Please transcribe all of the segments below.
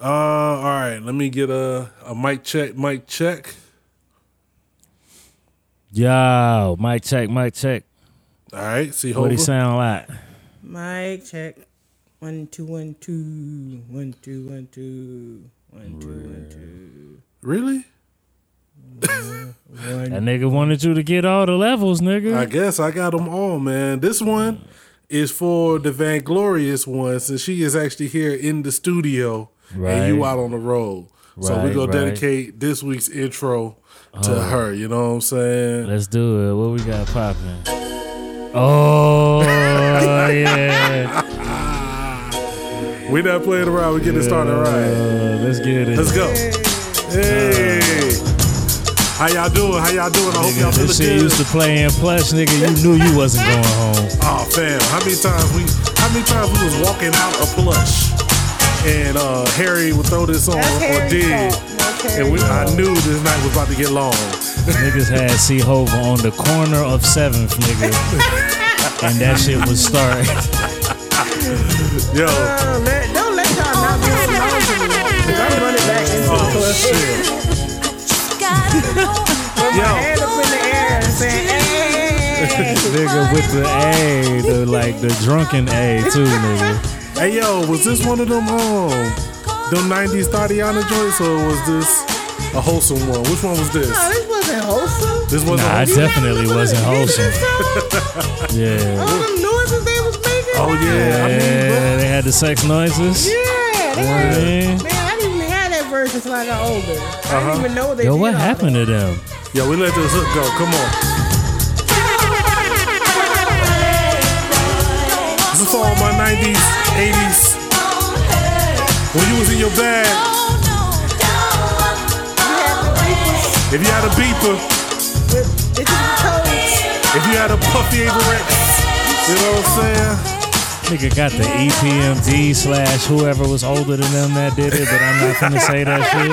Uh, all right. Let me get a a mic check. Mic check. Yo, mic check, mic check. All right. See What he Hova. sound like? Mic check. One two one two one two one two one two one two. Really? That nigga wanted you to get all the levels, nigga. I guess I got them all, man. This one is for the Vainglorious one, since she is actually here in the studio and you out on the road. so we're gonna right. Oh. dedicate this week's intro to uh, her. You know what I'm saying? Let's do it. What we got popping? Oh yeah. We're not playing around. We're getting started right. Let's get it. Let's go. Hey. How y'all doing? How y'all doing? I hope y'all feeling this shit used to play in plush, nigga. You knew you wasn't going home. Oh fam, how many times we how many times we was walking out a plush and uh Harry would throw this on That's or did. And we, I knew this night was about to get long. Niggas had C Hova on the corner of Seventh, nigga, and that shit was starting. Yo, Uh, let, don't let y'all not be on knowledge. Cause I'm running back into the oh club. shit. With Yo. hand up in the air and saying, hey. nigga with the A, the like the drunken A too, nigga. Hey yo, was this one of them um them nineties Tatiana joints or was this a wholesome one? Which one was this? No, this wasn't wholesome. This wasn't Nah, it wholesome? definitely wasn't wholesome. Yeah. All them noises they was making. Oh yeah, I mean, Yeah, they had the sex noises. Yeah, they Yeah. had, man, I didn't even have that version until I got older. I didn't even know they Yo, did what all happened to them? yo, we let this hook go. Come on. This is for all my nineties, eighties. When you was in your bag, if you had a beeper, that. It just toes. if you had a puffy Avirex, you know what I'm saying? Nigga got the EPMD slash whoever was older than them that did it, but I'm not gonna say that shit.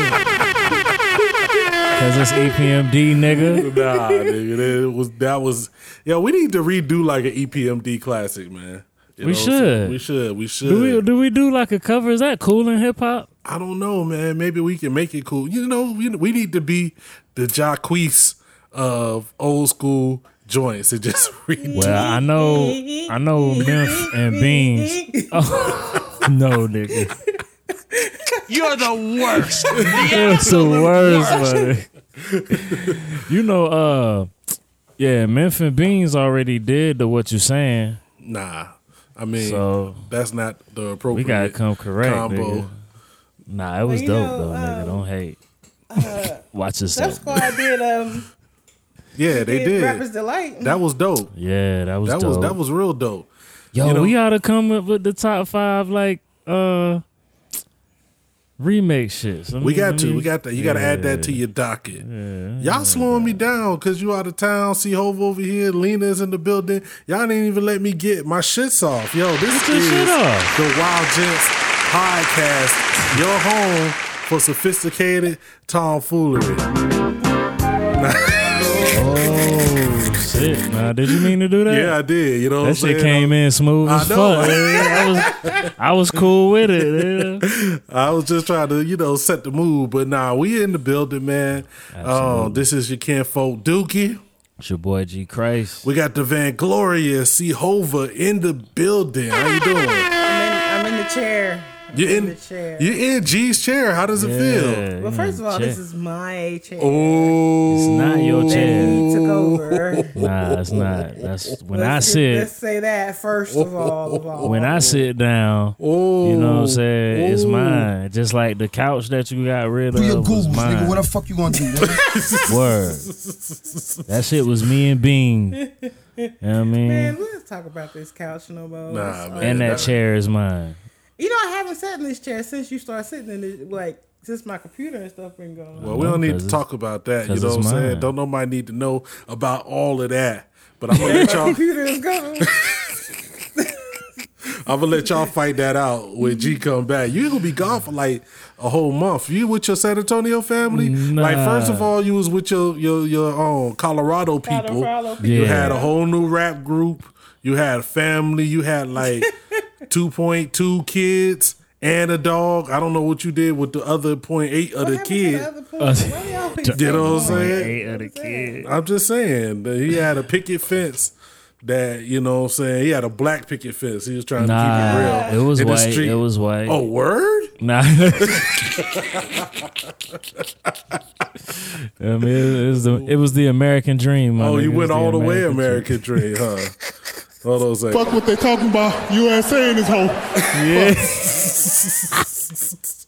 Cause it's EPMD, nigga. Nah, nigga, it was that was. Yo, we need to redo like an EPMD classic, man. You We know what I'm should. We should. We should. Do we do we do like a cover? Is that cool in hip hop? I don't know, man. Maybe we can make it cool. You know, we, we need to be the Jacquees of old school joints and just read. Well, I know I know Nymph and Beans. Oh, no, nigga. You're the worst. It's the worst, buddy. you know, uh yeah, Nymph and Beans already did the what you're saying. Nah, I mean So that's not the appropriate. we appropriate. gotta come correct, combo. nigga. Nah, it was you dope know, though, nigga. um, Don't hate. Watch That yourself. squad did um Yeah, they did Rappers. Delight. That was dope. Yeah, that was That dope. was that was real dope. Yo, you know- we ought to come up with the top five like uh remake shit. So We let got me- to. We got that. You got to add that to your docket. Yeah, Y'all slowing me down because you out of town. See Hove over here. Lena's in the building. Y'all didn't even let me get my shits off. Yo, this is shit the Wild Gents podcast. Your home for sophisticated tomfoolery. Oh shit! Nah, did you mean to do that? Yeah, I did. You know what I'm That shit saying? came in smooth I as know. fuck. I was, I was cool with it. yeah. I was just trying to, you know, set the mood. But nah, we in the building, man. Um, this is your kinfolk Dookie. It's your boy G Christ. We got the Van Gloria C Hova in the building. How you doing? I'm in, I'm in the chair. I'm You're in the chair. You're in G's chair. How does it feel? Well, first of all, check. this is my chair. Oh, It's not your And chair. he took over. Nah, it's not. That's when I Let's get- Let's sit. say that first of all. Of all. When I sit down, Oh, you know what I'm oh. saying? It's oh. mine. Just like the couch that you got rid Do your of was googles, mine. nigga. What the fuck you gonna do? nigga? Word. That shit was me and Bean. You know what I mean? Man, let's talk about this couch no more. Nah, man. and that that- chair is mine. You know, I haven't sat in this chair since you started sitting in it, like since my computer and stuff been going. Well, we don't need to talk about that. You know what I'm it's saying? Don't nobody need to know about all of that. But I'm gonna let y'all. computer is gone. I'm gonna let y'all fight that out when G come back. You gonna be gone for like a whole month. You with your San Antonio family? Like first of all, you was with your your your um, Colorado people. Colorado people. You had a whole new rap group. You had family. You had like 2.2 kids and a dog. I don't know what you did with the other point eight of the What happened kid. the other point? Why y'all uh, always You know what I'm saying? Eight other kids. I'm just saying that he had a picket fence that you know what I'm saying he had a black picket fence. He was trying to keep it real. it was in the white. street. It was white. Oh, word? Nah. I mean, it was the it was the American dream. Oh, you went all the way dream. American dream, huh? Hold on a second. Fuck what they talking about. USA in this hole. Yes.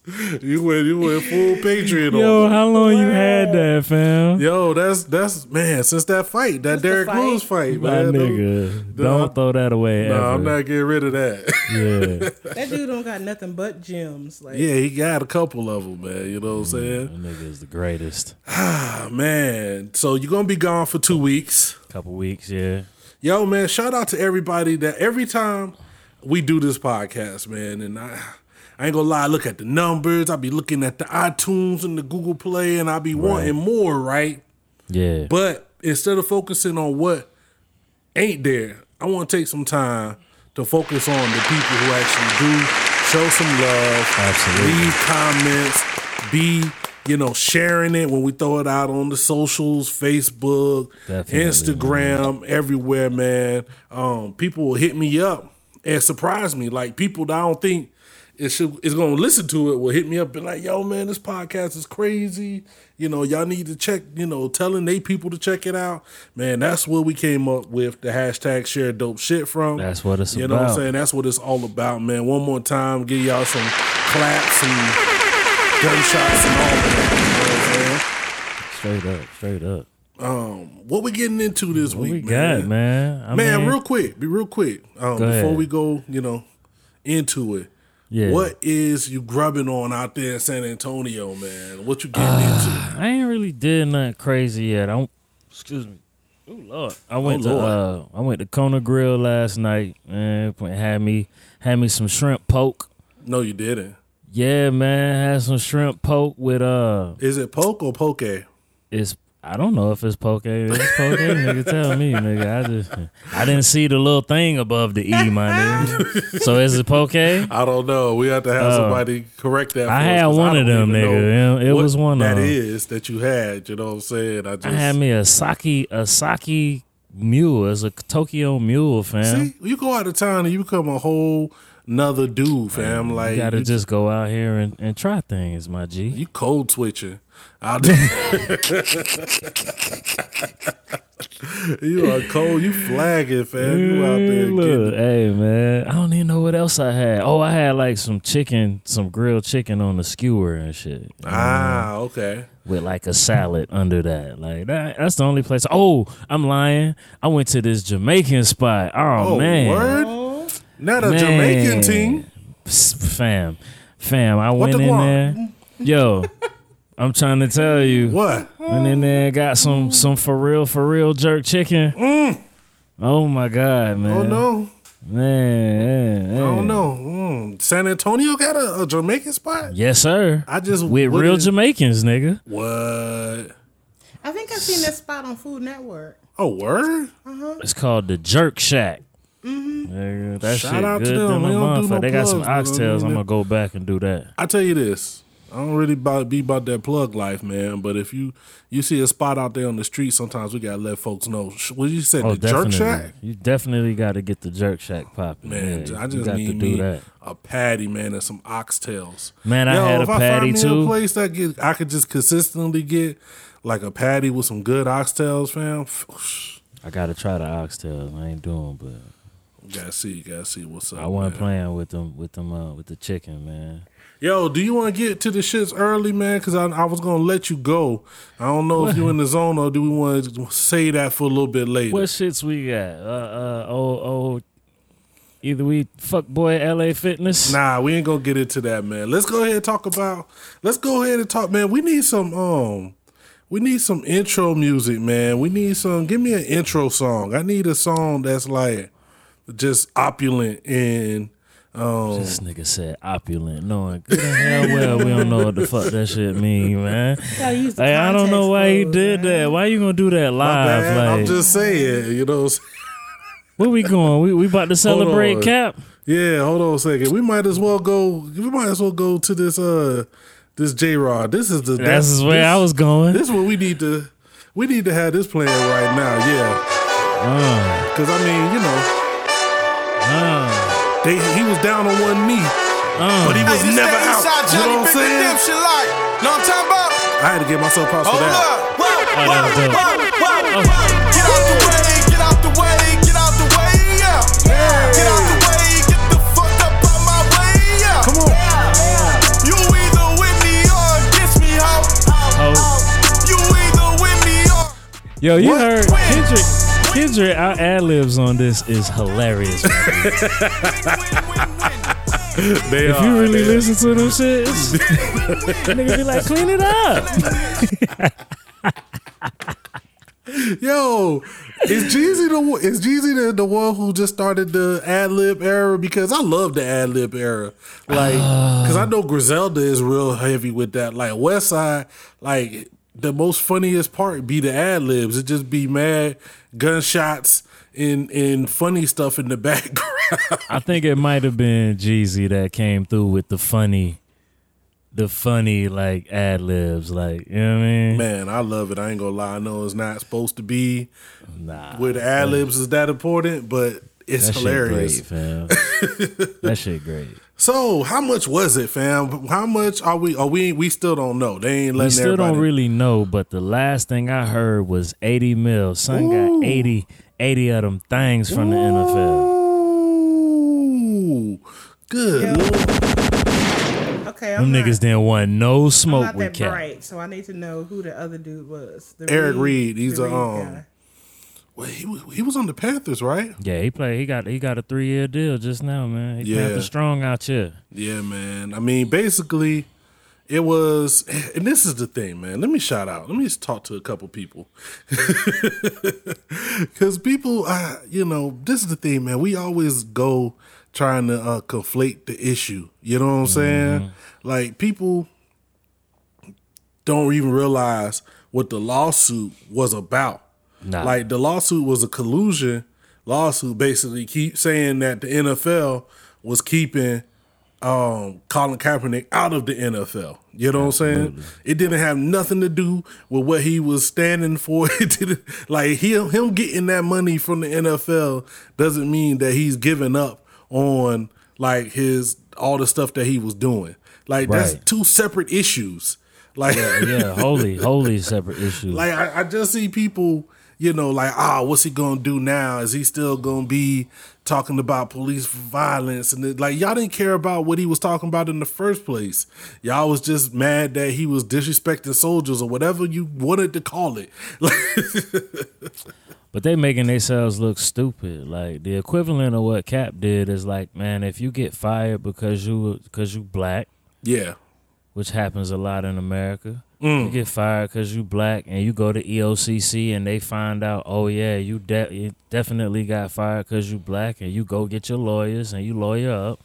you went, you went full patriot Yo, on. me. how long you had that, fam? Yo, that's that's man. Since that fight, that the Derek fight? Lewis fight, My man. nigga, no. don't throw that away. No, ever. I'm not getting rid of that. Yeah, That dude don't got nothing but gems. Like yeah, he got a couple of them, man. You know what I'm saying? that nigga is the greatest. Ah, man. So you're gonna be gone for two weeks. Couple weeks, yeah. Yo, man, shout out to everybody that every time we do this podcast, man, and I I ain't gonna lie, I look at the numbers, I be looking at the iTunes and the Google Play, and I be wanting more, right? Yeah. But instead of focusing on what ain't there, I want to take some time to focus on the people who actually do show some love, Absolutely. leave comments, be you know sharing it when we throw it out on the socials, Facebook, Definitely, Instagram, everywhere, man. Um, people will hit me up and surprise me, like people that I don't think it should is gonna listen to it will hit me up and like, yo, man, this podcast is crazy. You know, y'all need to check, you know, telling they people to check it out. Man, that's what we came up with the hashtag share dope shit from. That's what it's you know what I'm saying? That's what it's all about, man. One more time, give y'all some claps and gunshots and all that. Straight up, straight up. What Um, what we getting into this What week, we man? got, man? I Man, mean, real quick, be real quick. Um, before ahead. we go, you know, into it. yeah. What is you grubbing on out there in San Antonio, man? What you getting Ah. into? I ain't really did nothing crazy yet. I don't, excuse me. Oh Lord, I went Oh, to uh, I went to Kona Grill last night and had me had me some shrimp poke. No, you didn't. Yeah, man, had some shrimp poke with uh, Is it poke or poke? it's I don't know if it's poke. It's poke, nigga. Tell me, nigga. I just I didn't see the little thing above the e, my nigga. So is it poke? I don't know. We have to have Oh. somebody correct that. I had one of them, nigga. It- was one of that them. is that you had. You know what I'm saying? I just I had me a sake a sake mule as a Tokyo mule, fam. see. You go out of town and you become a whole nother dude, fam. Like you gotta you, just go out here and, and try things, my G. you cold out there. you are cold. You flagging, fam. You out there Look, hey man, I don't even know what else I had. Oh, I had like some chicken, some grilled chicken on the skewer and shit. Ah, okay. With like a salad under that. Like that that's the only place. Oh, I'm lying. I went to this Jamaican spot. Oh, Oh, man. word? Not a Man. Jamaican team. Fam. Fam, I What went the in guan? there. Yo, I'm trying to tell you. What? Went in there, got some some for real, for real jerk chicken. Oh my god, man. Oh no. Man, man, I don't know. Mm. San Antonio got a, a Jamaican spot? Yes, sir. I just With what real Jamaicans, nigga. What? I think I've seen that spot on Food Network. Oh, word? It's called the Jerk Shack. Mm-hmm. Nigga, that Shout shit out to them. We don't do no they got some plugs, oxtails. I'm gonna go back and do that. I tell you this. I don't really about, be about that plug life, man. But if you you see a spot out there on the street, sometimes we gotta let folks know. What you said, Oh, the jerk shack? You definitely got to get the Jerk Shack popping. Man, Yeah, I just need to do that. a patty, man, and some oxtails. Man, I Yo, had a if I patty too. A place that get I could just consistently get like a patty with some good oxtails, fam. I gotta try the oxtails. I ain't doing, but Gotta see, gotta see what's up. I wasn't man. playing with them with them uh, with the chicken, man. Yo, do you want to get to the shits early, man? Because I, I was gonna let you go. I don't know if you in the zone or do we want to say that for a little bit later. What shits we got? Uh, uh, oh, oh, either we fuck boy LA Fitness. Nah, we ain't gonna get into that, man. Let's go ahead and talk about. Let's go ahead and talk, man. We need some um, we need some intro music, man. We need some. Give me an intro song. I need a song that's like just opulent and um. This nigga said opulent, knowing good hell well we don't know what the fuck that shit mean, man. Gotta use the Hey, I don't know why he clues, did right? that. Why you gonna do that live? bad. I'm just saying, you know. what I'm saying? Where we going? We we about to celebrate. Kap. Yeah, hold on a second. We might as well go. We might as well go to this. Uh, this J Rod. This is the. That's this, where I was going. This is what we need to. We need to have this playing right now. Yeah, Uh, because I mean, you know, uh, they he was down on one knee, uh. but he was Hey, never out. Eastside You know what I'm Big saying? Redemption light. Know what I'm talking about? I had to give myself props for Hold that. up. Whoa, that whoa, was dope. whoa, whoa, whoa. Get out the way, get out the way, get out the way, yeah. Get out the way, get the fuck up out my way, yeah. Come on. You either with me or against me, ho. Oh. You either with me or Yo, you What? heard Kendrick? Kendrick, our ad libs on this is hilarious. man. They if are, you really man. listen to them shits, nigga be like, clean it up. Yo, is Jeezy the one- is Jeezy the, the one who just started the ad lib era? Because I love the ad lib era, like ah. because I know Griselda is real heavy with that. Like West Side, like the most funniest part be the ad libs. It just be mad gunshots and and funny stuff in the background. I think it might have been Jeezy that came through with the funny, the funny like ad libs. Like you know what I mean? Man, I love it. I ain't gonna lie. I know it's not supposed to be Nah, with ad libs is that important, but it's that hilarious. shit great, fam. that shit great. So how much was it, fam? How much are we? Are we? We still don't know. They ain't letting. We letting still don't everybody- really know, but the last thing I heard was 80 mil. Son got 80, 80 of them things from the NFL. Ooh, good. Okay, I'm Them not, niggas didn't want no I'm smoke not with that Kap. bright, so I need to know who the other dude was. The Eric Reid, he's the a, um, guy. Well, he was he was on the Panthers, right? Yeah, he played. He got he got a three year deal just now, man. He Yeah. strong out here. Yeah, man. I mean, basically, it was, and this is the thing, man. Let me shout out. Let me just talk to a couple people, because people, I you know, this is the thing, man. We always go trying to uh, conflate the issue. You know what I'm saying? Like people don't even realize what the lawsuit was about. Nah. Like the lawsuit was a collusion lawsuit, basically keep saying that the NFL was keeping um, Colin Kaepernick out of the NFL. You know what I'm saying? It didn't have nothing to do with what he was standing for. It didn't like him him getting that money from the NFL doesn't mean that he's giving up on like his all the stuff that he was doing. Like that's two separate issues. Like Yeah, holy, holy separate issues. like I, I just see people, you know, like, ah, what's he gonna do now? Is he still gonna be talking about police violence? And it, like, y'all didn't care about what he was talking about in the first place. Y'all was just mad that he was disrespecting soldiers or whatever you wanted to call it. But they making themselves look stupid. Like the equivalent of what Kap did is like, man, if you get fired because you because you black, yeah, which happens a lot in America, Mm. you get fired because you black, and you go to EEOC and they find out, oh yeah, you, de- you definitely got fired because you black, and you go get your lawyers and you lawyer up.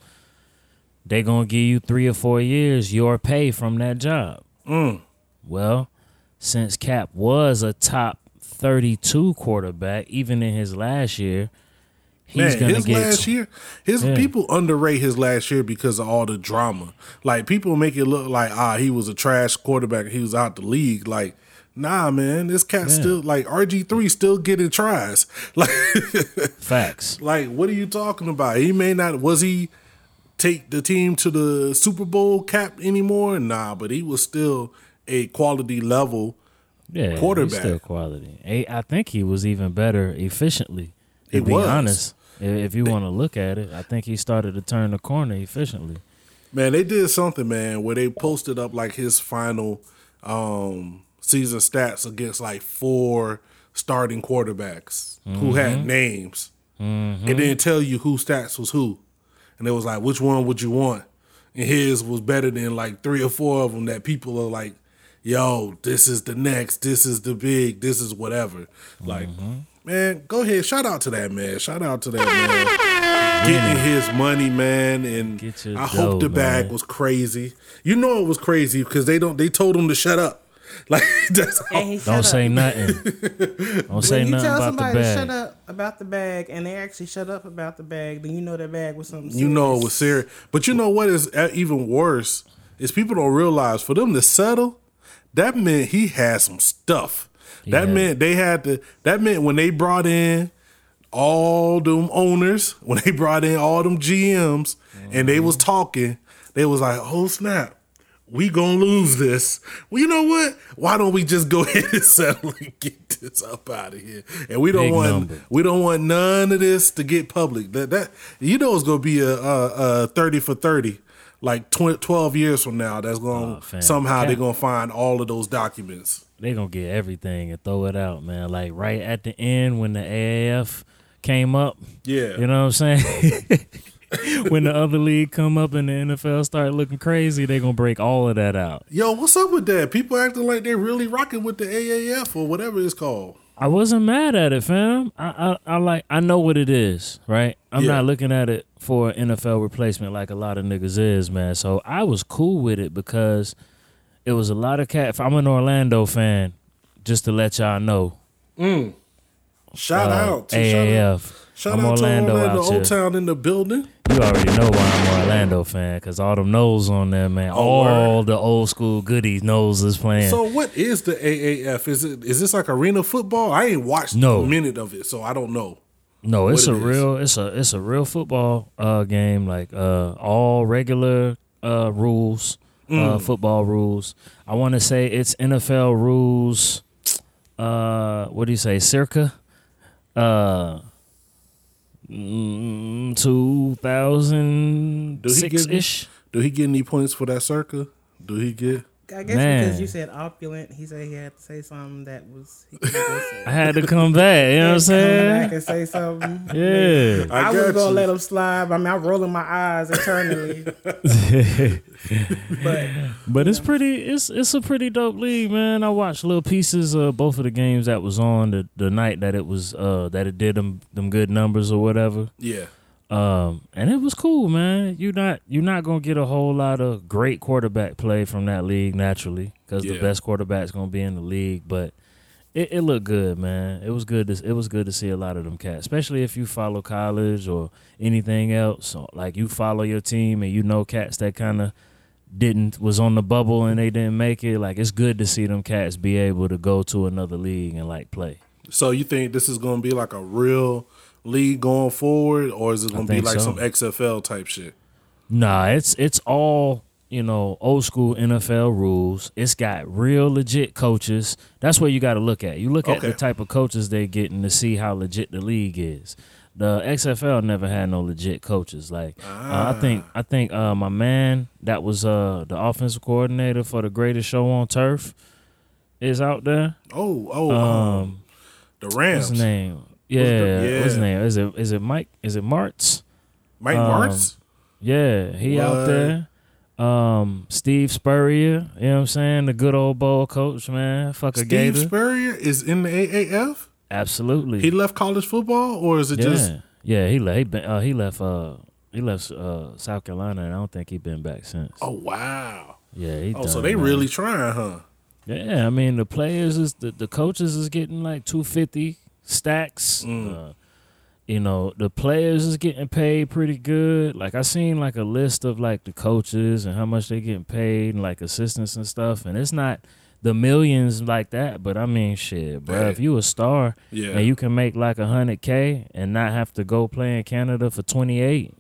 They gonna give you three or four years your pay from that job. Mm. Well, since Kap was a top 32 quarterback, even in his last year, he's man, his get last year, his Yeah. people underrate his last year because of all the drama. Like people make it look like ah, he was a trash quarterback, he was out the league. Like, nah, man, this cat Yeah. still like RG three still getting tries. Like, facts. like what are you talking about? He may not was he take the team to the Super Bowl cap anymore? Nah, but he was still a quality level. Yeah, quarterback. He's still quality. I think he was even better efficiently. To He be was. honest, if, if you want to look at it, I think he started to turn the corner efficiently. Man, they did something, man, where they posted up like his final um season stats against like four starting quarterbacks who had mm-hmm. names. Mm-hmm. It didn't tell you who stats was who. And it was like, which one would you want? And his was better than like three or four of them that people are like, yo, this is the next, this is the big, this is whatever. Like, mm-hmm. Man, go ahead. Shout out to that man. Shout out to that man. Getting his money, man. And Get your I hope dough, the bag man. was crazy. You know it was crazy because they don't they told him to shut up. Like that's how, And Don't up. say nothing. Don't say nothing tell about the somebody to bag. shut up about the bag, and they actually shut up about the bag, then you know that bag was something. you know it was serious. But you know what is uh, even worse is people don't realize for them to settle, that meant he had some stuff. That Yeah. meant they had to. That meant when they brought in all them owners, when they brought in all them GMs, and they was mm-hmm. talking, they was like, "Oh snap." We gonna lose this. Well, you know what? Why don't we just go ahead and settle and get this up out of here? And we don't Big want number. we don't want none of this to get public. That that you know it's gonna be a, a, a thirty for thirty, like tw- twelve years from now. That's gonna Oh, fam. somehow they're gonna find all of those documents. they're gonna get everything and throw it out, man. Like right at the end when the AAF came up, Yeah, you know what I'm saying? when the other league come up and the NFL start looking crazy, they're gonna break all of that out. Yo, what's up with that? People acting like they're really rocking with the AAF or whatever it's called. I wasn't mad at it, fam. I I, I like I know what it is, right? I'm Yeah. not looking at it for an NFL replacement like a lot of niggas is, man. So I was cool with it because it was a lot of cat. If I'm an Orlando fan, just to let y'all know, Shout uh, out to shout out, AAF. shout I'm out Orlando to Orlando. Old Town in the building. You already know why I'm an Orlando fan because all them knows on there, man. Oh, all the old school goodies knows is playing. So what is the AAF? Is it is this like arena football? I ain't watched No. a minute of it, so I don't know. No, it's a real, it's a it's a real football uh, game. Like uh, all regular uh, rules, uh, Mm. football rules. I want to say it's NFL rules. Uh, what do you say, circa? Uh, mm, two thousand six ish. Do he get any points for that circa? Do he get? I guess Man. because you said opulent, he said he had to say something that was. He couldn't go say. I had to come back. You know what I'm saying? back and say something. Yeah. I, I was got gonna you. let him slide. I mean, I'm rolling my eyes eternally. but But it's pretty. It's it's a pretty dope league, man. I watched little pieces of both of the games that was on the, the night that it was uh that it did them them good numbers or whatever. Yeah, Um, and it was cool, man. You not you're not gonna get a whole lot of great quarterback play from that league naturally because the best quarterback's gonna be in the league, but. It, it looked good, man. It was good. To, it was good to see a lot of them cats, especially if you follow college or anything else. Like you follow your team and you know cats that kind of didn't was on the bubble and they didn't make it. Like it's good to see them cats be able to go to another league and like play. So you think this is going to be like a real league going forward, or is it going to be like so. some XFL type shit? Nah, it's it's all you know old school NFL rules. It's got real legit coaches. That's what you got to look at. You look at the type of coaches they're getting to see how legit the league is. The XFL never had no legit coaches. Like uh, I think I think uh, my man that was uh, the offensive coordinator for the greatest show on turf is out there. Oh, oh, um, Um, the Rams. What's his name? The- Yeah, what's his name? Is it is it Mike? Is it Martz? Mike um, Martz. Yeah, he out there. Um, Steve Spurrier, you know what I'm saying? The good old ball coach, man. Fuck a Steve gator. Spurrier is in the AAF. Absolutely. He left college football, or is it yeah. just? yeah, he left he, been, uh, he left uh he left uh South Carolina and I don't think he been back since. Oh wow. yeah, he Oh, so they man. really trying, huh? Yeah, I mean the players is the, the coaches is getting like two fifty stacks. Mm. Uh, you know the players is getting paid pretty good. Like I seen like a list of like the coaches and how much they getting paid and like assistants and stuff, and it's not the millions like that. But I mean, shit, bro. Hey. If you a star Yeah. and you can make like a hundred k and not have to go play in Canada for twenty eight,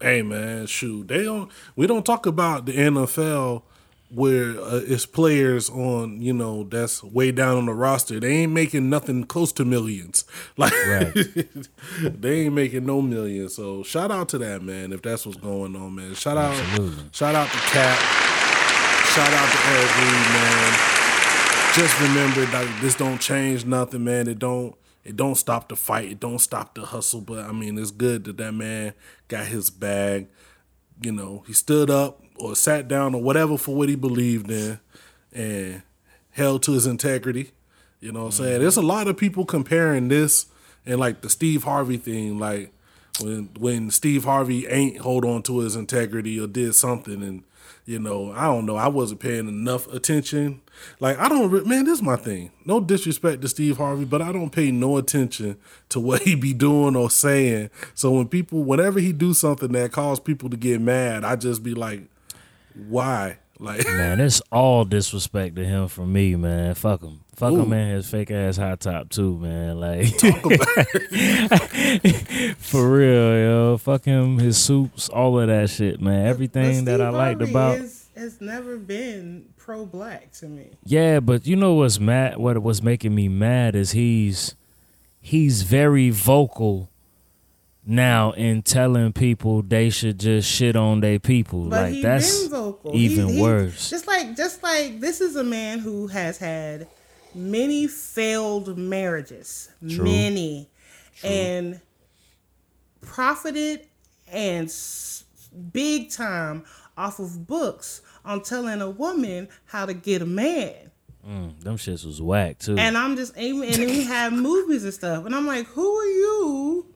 Hey man, shoot, they don't. We don't talk about the NFL where uh, it's players on, you know, that's way down on the roster. They ain't making nothing close to millions. Like Right. they ain't making no millions. So shout out to that man. If that's what's going on, man. Shout out, Absolutely. shout out to Kap. Shout out to Eric Reid, man. Just remember that this don't change nothing, man. It don't. It don't stop the fight. It don't stop the hustle. But I mean, it's good that that man got his bag. You know, he stood up or sat down or whatever for what he believed in, and held to his integrity. You know what I'm saying? Mm-hmm. There's a lot of people comparing this and like the Steve Harvey thing, like when when Steve Harvey ain't hold on to his integrity or did something and you know, I don't know. I wasn't paying enough attention. Like I don't, man. This is my thing. No disrespect to Steve Harvey, but I don't pay no attention to what he be doing or saying. So when people, whenever he do something that cause people to get mad, I just be like, why? Like, Man, it's all disrespect to him from me, man. Fuck him. Fuck Ooh. him and his fake ass hot top too, man. Like for real, yo. Fuck him, his suits, all of that shit, man. Everything But that I Steve liked about is, has never been pro black to me. Yeah, but you know what's mad? What was making me mad is he's he's very vocal now in telling people they should just shit on their people. But like that's even He- he- worse. Just like just like this is a man who has had many failed marriages. True. Many. And profited and big time off of books on telling a woman how to get a man. Mm, them shits was whack too. And I'm just aiming, and then we have movies and stuff. And I'm like, who are you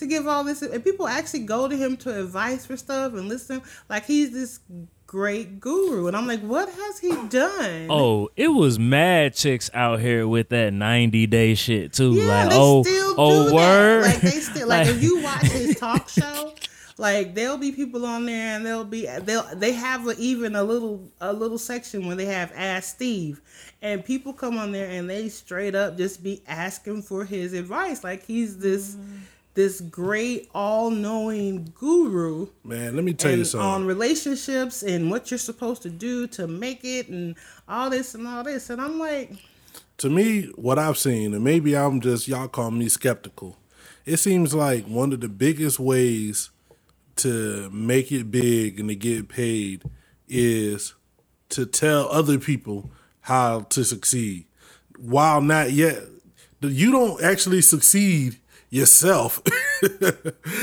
to give all this? And people actually go to him to advice for stuff and listen. Like he's this great guru. And I'm like, what has he done? Oh, it was mad chicks out here with that 90 day shit too. yeah, like, they oh, still oh, do word. that. Like they still like, Like- if you watch his talk show. Like there'll be people on there, and they'll be they'll they have a, even a little a little section where they have Ask Steve, and people come on there and they straight up just be asking for his advice, like he's this mm. This great all knowing guru man, let me tell you something. on relationships and what you're supposed to do to make it and all this and all this, and I'm like, to me, what I've seen, and maybe I'm just y'all call me skeptical. It seems like one of the biggest ways to make it big and to get paid is to tell other people how to succeed. While not yet, you don't actually succeed yourself.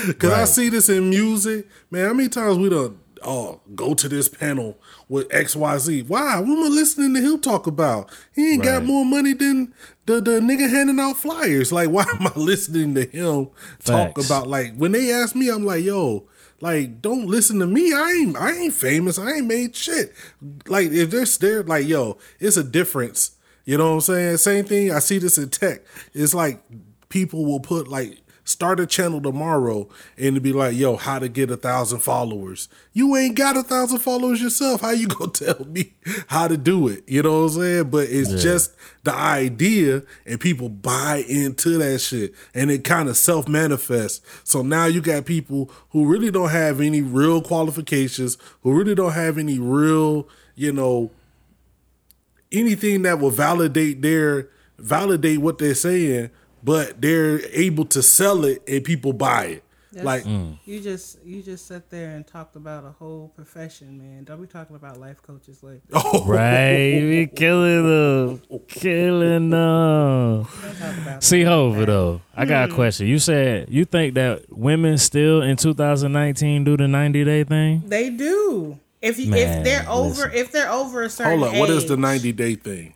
Because I see this in music, man. How many times we done oh go to this panel with X Y Z? Why? What am I listening to him talk about? He ain't got more money than the the nigga handing out flyers. Like, why am I listening to him talk Facts. about? Like, when they ask me, I'm like, yo. Like, don't listen to me. I ain't I ain't famous. I ain't made shit. Like, if they're there, like, yo, it's a difference. You know what I'm saying? Same thing. I see this in tech. It's like people will put like start a channel tomorrow and to be like, yo, how to get a thousand followers. You ain't got a thousand followers yourself. How you gonna tell me how to do it? You know what I'm saying? But it's just the idea and people buy into that shit and it kind of self manifests. So now you got people who really don't have any real qualifications, who really don't have any real, you know, anything that will validate their validate what they're saying, but they're able to sell it and people buy it. That's- Like you just you just sat there and talked about a whole profession, man. Don't be talking about life coaches like that. oh Right, we killing them, killing them. Don't talk about See, Hova though, I got a hmm. question. You said you think that women still in 2019 do the 90 day thing? They do. If you, Man, if they're over listen. if they're over a certain hold up, what is the 90 day thing?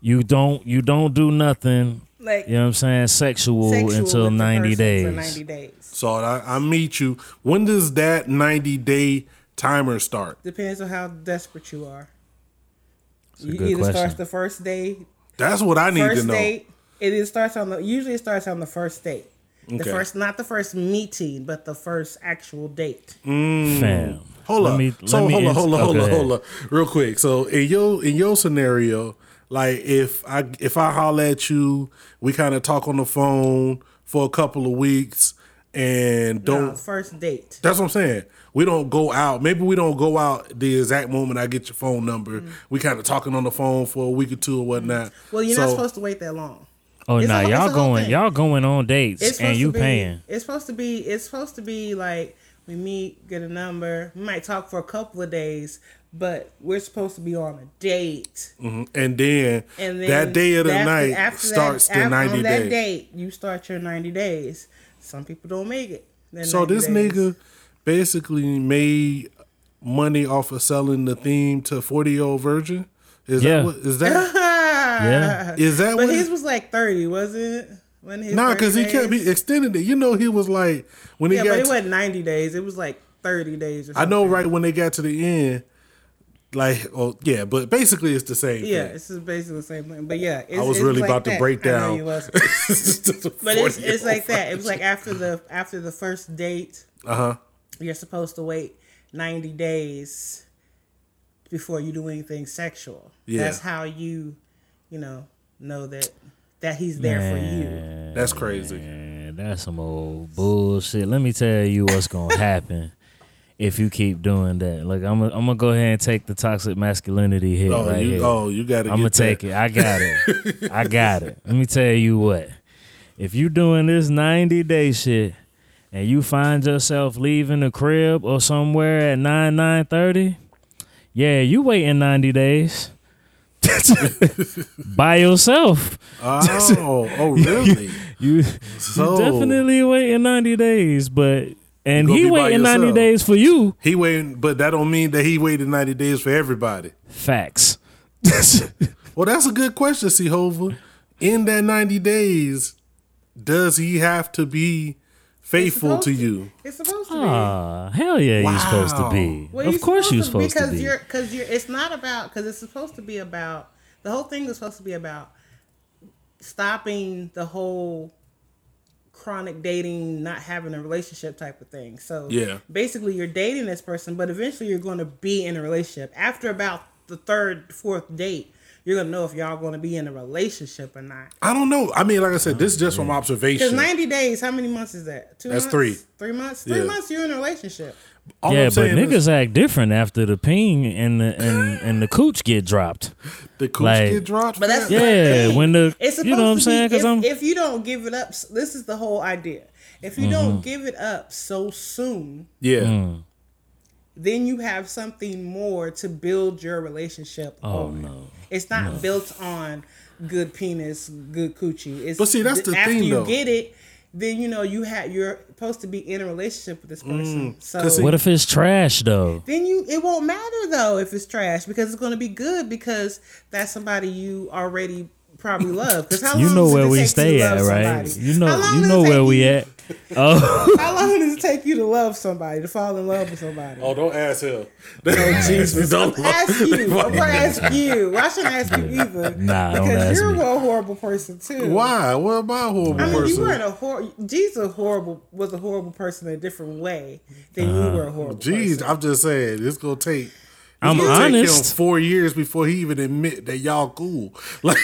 You don't, you don't do nothing. Like You know what I'm saying? Sexual, sexual until 90 days. for ninety days So I, I meet you. When does that 90 day timer start? depends on how desperate you are. a You either question. starts the first day, That's what I need to know. date. It is starts on the usually it starts on the first date. The first, not the first meeting, but the first actual date. Mm. Fam. Hold Let up. me- so hold up, hold up, hold go up, hold up, real quick. So in your in your scenario, like if I if I holler at you, we kind of talk on the phone for a couple of weeks and don't. No, first date. That's what I'm saying. We don't go out. Maybe we don't go out the exact moment I get your phone number. Mm. We kind of talking on the phone for a week or two or whatnot. Well, you're So- not supposed to wait that long. Oh It's nah, a- y'all going, thing. y'all going on dates and you be, paying. It's supposed to be. It's supposed to be like we meet, get a number. We might talk for a couple of days, but we're supposed to be on a date. Mhm. And then, And then that day of the night after that- starts the after- 90 on that date, you start your ninety days. Some people don't make it. So this days. nigga basically made money off of selling the theme to 40 year old virgin. Is Yeah. that what is that? Yeah. Is that But what? his it- was like thirty, wasn't it? When his Nah, because he kept days? he extended it. You know, he was like when he Yeah, got. but it to- wasn't ninety days. It was like thirty days. Or I know, right when they got to the end, like oh yeah, but basically it's the same. Yeah, thing. it's just basically the same thing. But yeah, it's, I was it's really like about to break down. But it's it's like that. It was like after the after the first date, uh huh. you're supposed to wait 90 days before you do anything sexual. Yeah. That's how you, you know, know that that he's there for you. That's crazy. man, that's some old bullshit. Let me tell you what's gonna happen if you keep doing that. Like I'm gonna I'm gonna go ahead and take the toxic masculinity hit Oh, right you here. oh you got to. I'm gonna take it. I got it. I got it. Let me tell you what. If you doing this 90 day shit and you find yourself leaving the crib or somewhere at 9 9:30, yeah, you waiting 90 days. By yourself. Oh, oh really? You, So- you definitely waiting 90 days, but and he be by waiting 90 days for you. He waiting, but that don't mean that he waited ninety days for everybody. Facts. Well, that's a good question, C. Hova. In that ninety days, does he have to be faithful to to. you? It's supposed to be. Ah, hell yeah, you're supposed to be. Well, of course you're supposed to because be. you're because you're. It's not about because it's supposed to be about the whole thing is supposed to be about stopping the whole chronic dating, not having a relationship type of thing. So Yeah. basically you're dating this person, but eventually you're going to be in a relationship. After about the third, fourth date, you're gonna know if y'all going to be in a relationship or not. I don't know. I mean, like I said, this is just from observation. Because observation. 90 days, how many months is that? Two That's months? three. Three months? Three Yeah. months, you're in a relationship. All yeah, I'm but niggas is act different after the ping and the and, and the cooch get dropped. the cooch like- get dropped. But that's Yeah, thing. when the- it's you know what I'm saying? be 'Cause if, I'm- if you don't give it up, this is the whole idea. If you Mm-hmm. don't give it up so soon, yeah. Mm. then you have something more to build your relationship Oh on. no. It's not built on good penis, good coochie. It's But see, that's the after thing, you though. get it, then you know you had you're supposed to be in a relationship with this mm, person. so 'cause see- What if it's trash though? then you it won't matter though if it's trash because it's going to be good because that's somebody you already probably love. Because how You know does it where we take stay at, right? somebody? You know you know where we you- at. Oh, How long does it take you to love somebody to fall in love with somebody? Oh, don't ask him. Jesus, don't I'm ask you. I'm gonna ask you. I shouldn't ask you either. Nah, don't because ask you're me. a horrible person too. Why? What about a horrible I mean, person? you weren't a hor. Jesus a horrible was a horrible person in a different way than you uh-huh. were a horrible. Jeez, person. I'm just saying it's gonna take. It's I'm gonna take him honest. four years before he even admit that y'all cool. Like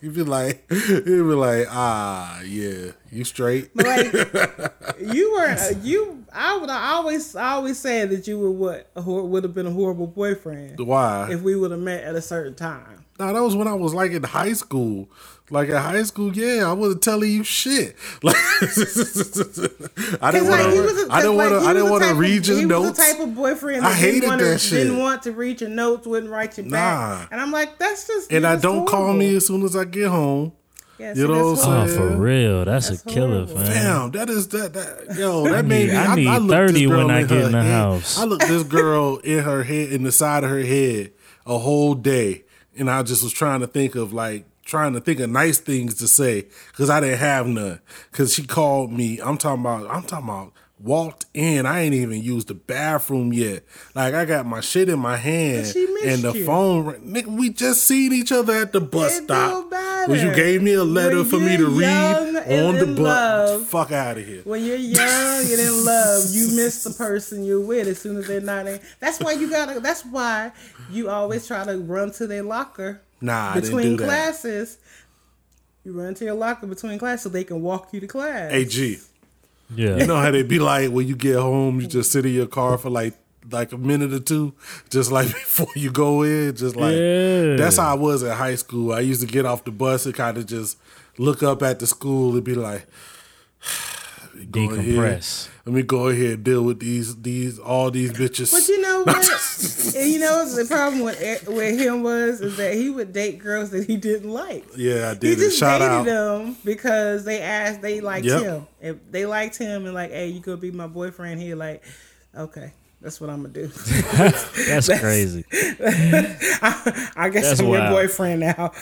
he be like, he be like, ah, yeah, you straight. like you were uh, you. I would I always I always said that you were what hor- would have been a horrible boyfriend Why? if we would have met at a certain time. No, that was when I was like in high school. Like in high school, yeah, I wasn't telling you shit. Like I didn't want like to. was, a, I didn't want to. I didn't want to read of, your he notes. was the type of boyfriend I hated didn't want, that shit. didn't want to read your notes, wouldn't write you back. And I'm like, that's just and I don't call me as soon as I get home. Yeah, you know that's what I'm oh, for real, that's, That's a killer, horrible. fam. Damn, that is that that yo, that made me. I need looked 30 when I get in the head. house. I looked this girl in her head, in the side of her head, a whole day, and I just was trying to think of like trying to think of nice things to say because I didn't have none. Because she called me. I'm talking about. I'm talking about. Walked in, I ain't even used the bathroom yet. Like I got my shit in my hand, and the you. phone. Nigga, we just seen each other at the bus It stop. Well, you gave me a letter When for me to read on the bus. Fuck out of here. When you're young and in love, you miss the person you're with as soon as they're not in. That's why you gotta. That's why you always try to run to their locker Nah, I didn't between do that. classes. You run to your locker between classes so they can walk you to class. AG. Yeah. You know how they be like when you get home, you just sit in your car for like like a minute or two, just like before you go in, just like Yeah. that's how I was in high school. I used to get off the bus and kind of just look up at the school and be like, go ahead. Decompress. Let me go ahead and deal with these these all these bitches. But you know what? and you know the problem with with him was is that he would date girls that he didn't like. yeah, I He did it. just Shout dated out. them because they asked, they liked Yep. him. If they liked him and like, hey, you could be my boyfriend. He like, okay, that's what I'm gonna do. That's crazy. I guess That's I'm your boyfriend now.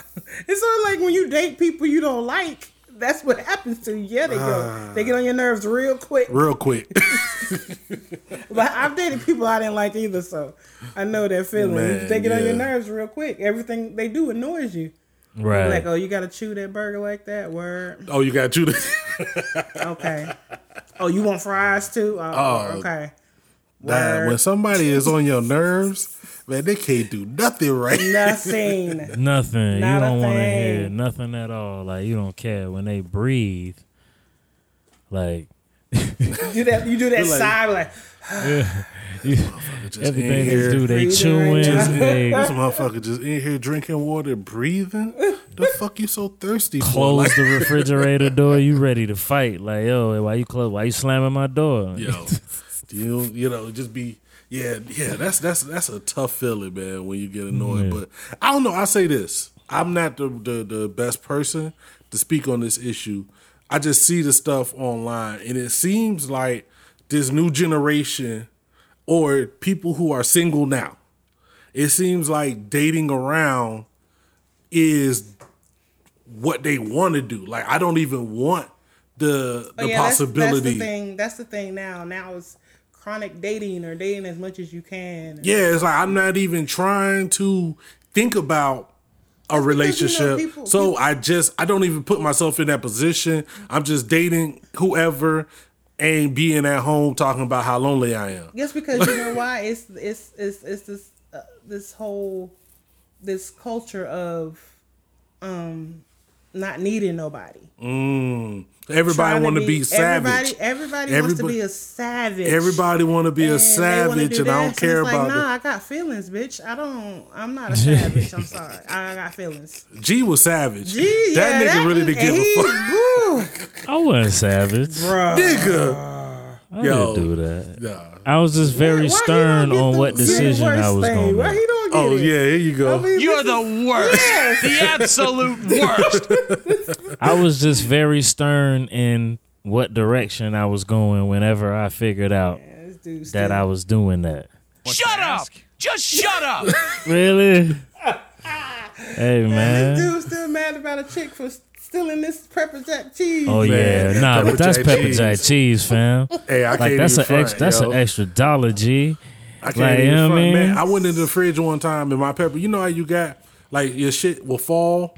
It's sort of like when you date people you don't like. That's what happens to you. Yeah, they go. They get on your nerves real quick. Real quick. But I've dated people I didn't like either, so I know that feeling. Man, they get on your nerves real quick. Everything they do annoys you. Right. Like, oh, you gotta chew that burger like that. Word. oh, you got you. Okay. oh, you want fries too? Oh, Oh. okay. Nah, when somebody is on your nerves, man, they can't do nothing right. Nothing. Nothing. Not you don't want to hear nothing at all. Like you don't care when they breathe. Like You do that. You do that like- sigh like. Just everything in they do, they chewing. right they This motherfucker just in here drinking water, breathing. The fuck you so thirsty for? close Like, the refrigerator door. You ready to fight? Like yo, why you close? Why you slamming my door? yo, you you know, just be yeah, yeah. That's that's that's a tough feeling, man, when you get annoyed. Yeah. But I don't know. I say this: I'm not the, the the best person to speak on this issue. I just see the stuff online, and it seems like this new generation or people who are single now. It seems like dating around is what they want to do. Like I don't even want the Oh, the yeah, that's- possibility. That's, the thing. That's the thing now. Now it's chronic dating or dating as much as you can. Yeah, it's like I'm not even trying to think about a relationship. people- so people- I just I don't even put myself in that position. I'm just dating whoever and being at home talking about how lonely I am. Just because you know why it's it's it's it's this uh, this whole this culture of um not needing nobody. Mm. Everybody Trying want to be savage. Everybody, everybody, wants to be a savage. Everybody want to be a And they wanna savage, do and I don't care it's like, about Nah, it. I got feelings, bitch. I don't. I'm not a savage. I'm sorry. I got feelings. G was savage. Gee, that yeah, nigga really didn't give a fuck, I wasn't savage. bruh. nigga. I Yo. didn't do that. Nah. I was just very Why he stern on what decision I was going to Why he make. Don't get Oh it? yeah, here you go. I mean, You're this is- the worst. The absolute worst. I was just very stern in what direction I was going whenever I figured out This dude's that I was doing that. Shut up. Just shut up. Really? hey This man. dude's still mad about a chick for stealing this pepper jack cheese. Oh Man, yeah, nah, pepper but that's jack pepper cheese. jack cheese, fam. Hey, I Like can't that's even an front, extra, that's yo. an extra dollar, G. I can't Like, even you know front, mean? man. I went into the fridge one time and my pepper. You know how you got like your shit will fall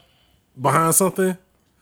behind something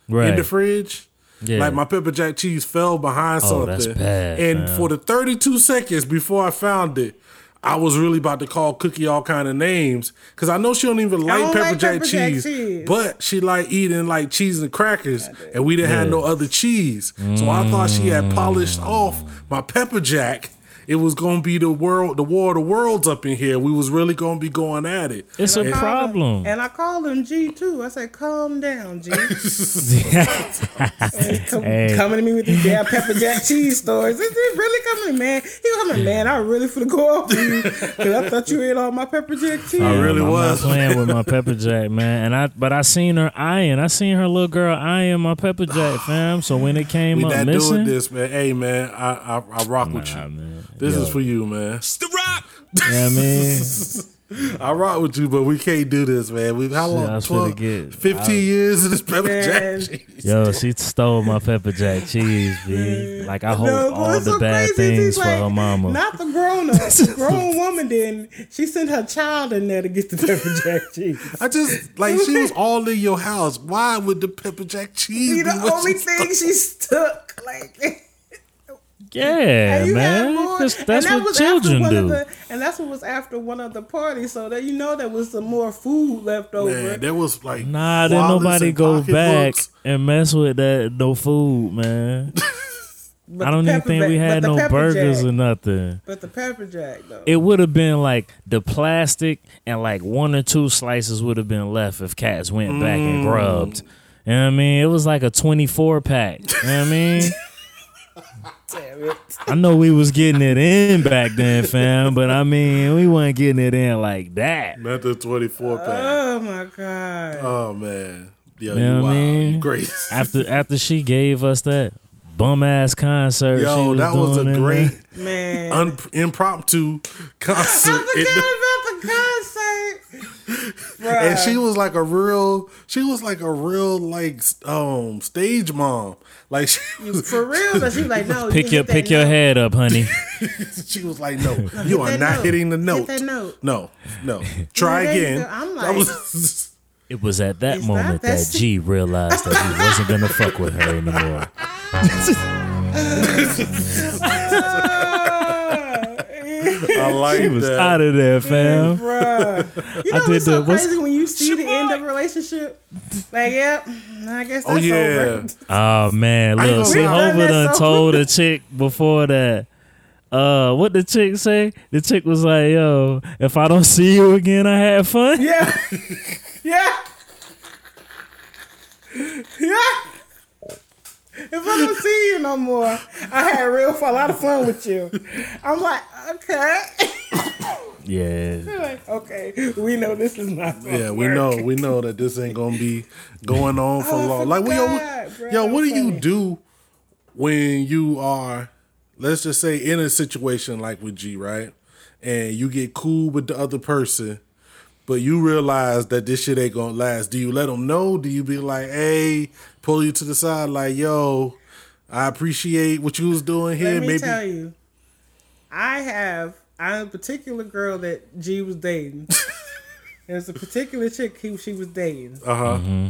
Right. in the fridge. yeah. Like my pepper jack cheese fell behind Oh, something. that's bad, and fam. for the 32 seconds before I found it, I was really about to call Cookie all kind of names because I know she don't even like don't pepper, like jack, pepper jack cheese, cheese. but she like eating like cheese and crackers, and we didn't have no other cheese. So I thought she had Mm. polished off my pepper jack. It was gonna be the world, the war of the worlds up in here. We was really gonna be going at it. it's a I called him- problem. And I called him G too. I said, "Calm down, G." And come, Hey. Coming to me with these damn pepper jack cheese stories. Is it really coming, man? He was coming, man. I really finna go off you because I thought you ate all my pepper jack cheese. I really I'm was. playing with my pepper jack, man. And I, but I seen her eyeing. I seen her little girl eyeing my pepper jack, fam. So when it came We up not missing, doing this, man. Hey, man, I I, I rock with you. man. This Yo. is for you, man. The rock. You know what I rock with you, but we can't do this, man. We've how long? was 12, get- 15 years of this pepper Man. jack cheese. Yo, she stole my pepper jack cheese, B. Like I hope No, all what's the so bad things he's for like, her mama. Not the grown up. The grown woman didn't. She sent her child in there to get the pepper jack cheese. I just like she was all in your house. Why would the pepper jack cheese Be be the what only she thing she stuck. Like yeah, And you had man. more- 'Cause and That's that what was after children one of do. the- and that's what was after one of the parties. So that you know there was some more food left over. Man, there was like Nah, didn't nobody go back pocketbooks. and mess with that no food, man. But I don't even pepper think we had no burgers jack- or nothing. But the pepper jack though. It would have been like the plastic and like one or two slices would have been left if cats went back and mm. grubbed. You know what I mean? It was like a 24 pack. You know what I mean? Damn it. I know we was getting it in back then, fam, but I mean, we weren't getting it in like that. Not the 24 pack. Oh my god. oh man. Yo, You know you what I mean? Great. After after she gave us that bum ass concert, she Yo, was that was a doing in great. Man. un- impromptu concert. I forgot about the concert. And she was like a real. She was like a real like um stage mom. Like she was, For real, but she was like, no. Pick can your hit that pick your note. head up, honey. she was like, no, you are not note. hitting the note. that note. No, no. Try again. I'm That like- was- It was at that moment that- that, G realized that he wasn't gonna fuck with her anymore. I like He was that. out of there, fam. Bruh. You know I what's did so the- what's- crazy when you see the end of a relationship? Like, yep, I guess that's Oh yeah. over. Oh man, I look, gonna see, lie. Hova done done so told a chick before that. Uh, what the chick say? The chick was like, "Yo, if I don't see you again, I had fun." Yeah. yeah. Yeah. If I don't see you no more, I had real fun, a lot of fun with you. I'm like, okay. Yeah, like, okay, we know this is not. gonna Yeah, we work. know, we know that this ain't gonna be going on for Oh, I long. Like, well, yo, what, bro. yo, what do you Funny. do when you are, let's just say, in a situation like with G, right? And you get cool with the other person, but you realize that this shit ain't gonna last. Do you let them know? Do you be like, hey, pull you to the side, like, yo, I appreciate what you was doing here. Let me Maybe tell you, I have I'm a particular girl that G was dating. There's a particular chick he, she was dating, uh huh.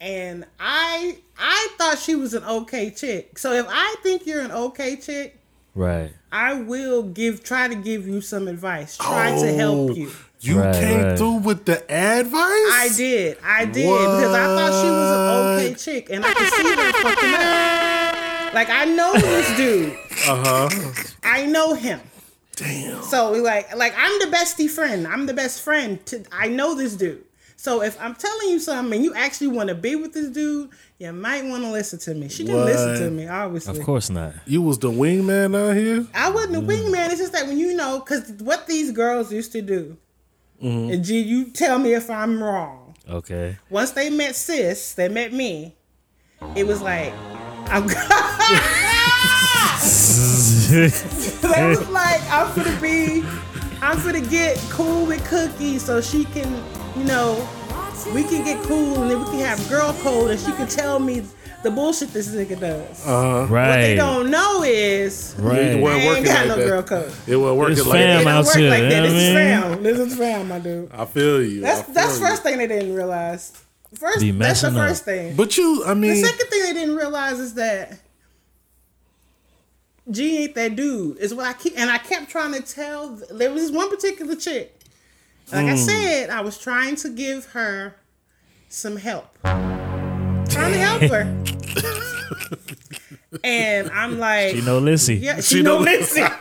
and I I thought she was an okay chick. So if I think you're an okay chick, right. I will give try to give you some advice. Try to help you. You Right, came right. through with the advice. I did. I did because I thought she was an okay chick, and I could see her fucking up. Like I know this dude. Uh huh. I know him. Damn. So like like I'm the bestie friend. I'm the best friend. To I know this dude. So if I'm telling you something and you actually want to be with this dude, you might want to listen to me. She didn't listen to What? me, obviously. Of course not. You was the wingman out here. I wasn't a wingman. It's just that when you know, because what these girls used to do, and G, you tell me if I'm wrong. Okay. Once they met sis, they met me. It was like, I'm. they was like, I'm gonna be, I'm gonna get cool with Cookie so she can, you know, we can get cool and then we can have girl code and she can tell me the bullshit this nigga does. Uh huh. What they don't know is Right. wasn't ain't working got like no that. girl code. It wasn't working It's like fam It that. don't out work here, like you that. know This what is I mean? fam. This is fam, my dude. I feel you. That's I feel that's you. first thing they didn't realize. First, Be that's the messing up. first thing. But you, I mean, the second thing they didn't realize is that G ain't that dude. Is what I keep, and I kept trying to tell. There was this one particular chick. Like Hmm. I said, I was trying to give her some help, trying to help her. and I'm like, she know, Lissy. yeah, she, She know know- Lissy.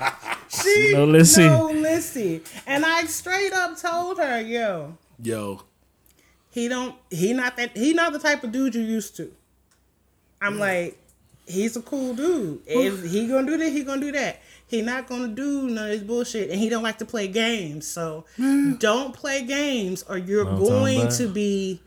She know Lissy. know Lissy. And I straight up told her, yo, yo, he don't he not that he not the type of dude you used to. I'm like, he's a cool dude. If he gonna do that, he gonna do that. He not gonna do none of this bullshit, and he don't like to play games. So don't play games, or you're what going to be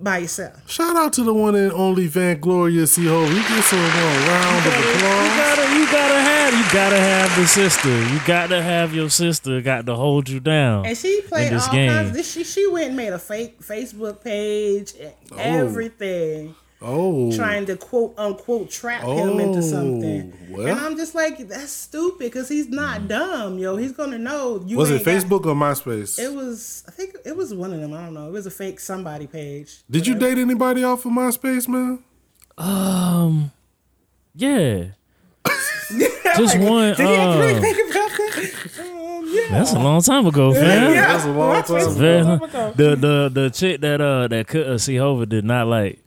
by yourself. shout out to the one and only Vainglorious C. Ho. You get some uh, round of applause. Gotta, you gotta have, you gotta have the sister. You gotta have your sister. Got to hold you down. And she played in this all game. kinds. This, she she went and made a fake Facebook page, and everything. Oh, trying to quote unquote trap him into something. Oh, well. and I'm just like, that's stupid because he's not dumb, yo. He's gonna know. You was it ain't got- Facebook or MySpace? it was. I think it was one of them. I don't know. It was a fake somebody page. Did you date anybody off of MySpace, man? Um, yeah. Just one. Did he actually Uh, think about that? Um, yeah. that's a long time ago, fam. yeah. That's a long That's time what- Very- long ago. the the the chick that uh that could uh, C-Hova did not like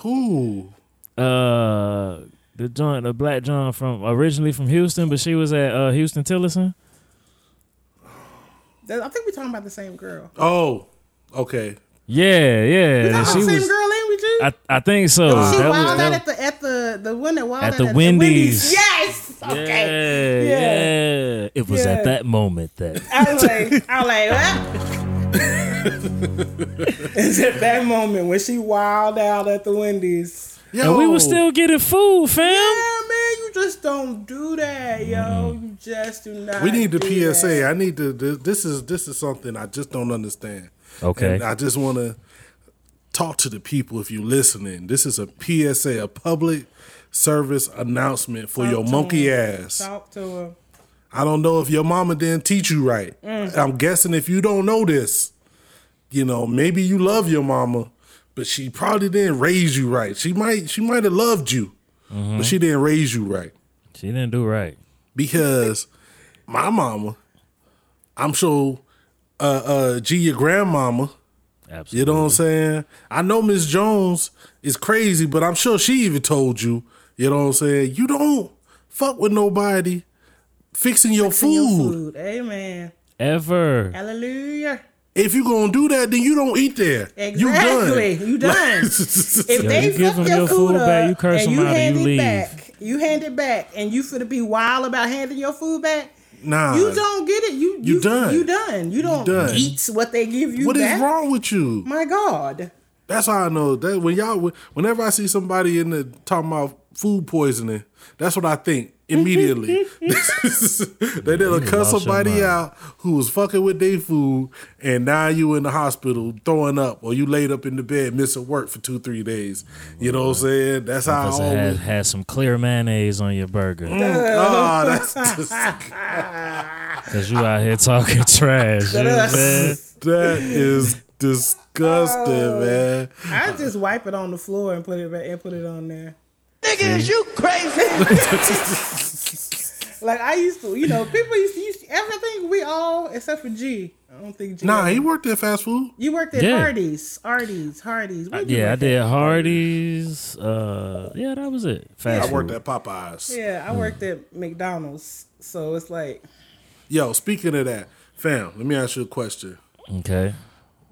Who? uh the joint the black John from originally from Houston, but she was at uh Huston-Tillotson. I think we're talking about the same girl. Oh, okay. Yeah, yeah. Talking about She the same was. girl, ain't we, G? I I think so. she That was- wild that at the at the the one that wild At the at Wendy's. Yes. Okay. Yeah, Yeah. yeah, It was Yeah. at that moment that I was like, I was like, what? it's at that moment when she wild out at the Wendy's. Yo, and we were still getting food, fam. Yeah, man, you just just don't do that, yo. Mm-hmm. You just do not. We need the do PSA. that. I need to. This is this is something I just don't understand. Okay. And I just want to talk to the people if you're listening. This is a PSA, a public service announcement for your Talk to monkey him. ass. Talk to him. I don't know if your mama didn't teach you right. Mm. I'm guessing if you don't know this, you know, maybe you love your mama, but she probably didn't raise you right. She might she might have loved you, Mm-hmm. but she didn't raise you right. She didn't do right. Because my mama, I'm sure uh uh G your grandmama, Absolutely. you know what I'm saying? I know Miss Jones is crazy, but I'm sure she even told you, you know what I'm saying? You don't fuck with nobody fixing your Fixing your food. food. Amen. Ever. Hallelujah. If you gonna do that, then you don't eat there. Exactly. You You done. done. if Yo, they you give fuck them your, your food, food up back, you curse and them you out and hand you it leave. back, you hand it back, and you finna be wild about handing your food back. nah. You don't get it. You You done. You done. You don't done. eat what they give you What is back. wrong with you? My God. That's how I know that when y'all, whenever I see somebody in the talking about food poisoning, that's what I think immediately. they did you cuss somebody out who was fucking with their food, and now you in the hospital throwing up, or you laid up in the bed missing work for two, three days. You know what I'm saying? That's how I Must have always. had, had some clear mayonnaise on your burger. Oh, that's just, Cause you out here talking trash. You know what I'm that is disgusting, Oh. man. I just wipe it on the floor and put it back and put it on there. Nigga, is you crazy? Like I used to, you know, people used to use everything. We all except for G. I don't think G. Nah, ever- he worked at fast food. You worked at Yeah. Hardee's, Hardee's, Hardee's. Where'd Yeah, I did at? Hardee's. Uh, yeah, that was it. Fast I worked food. at Popeyes. Yeah, I worked at McDonald's. So it's like, Yo, speaking of that, fam, let me ask you a question. Okay.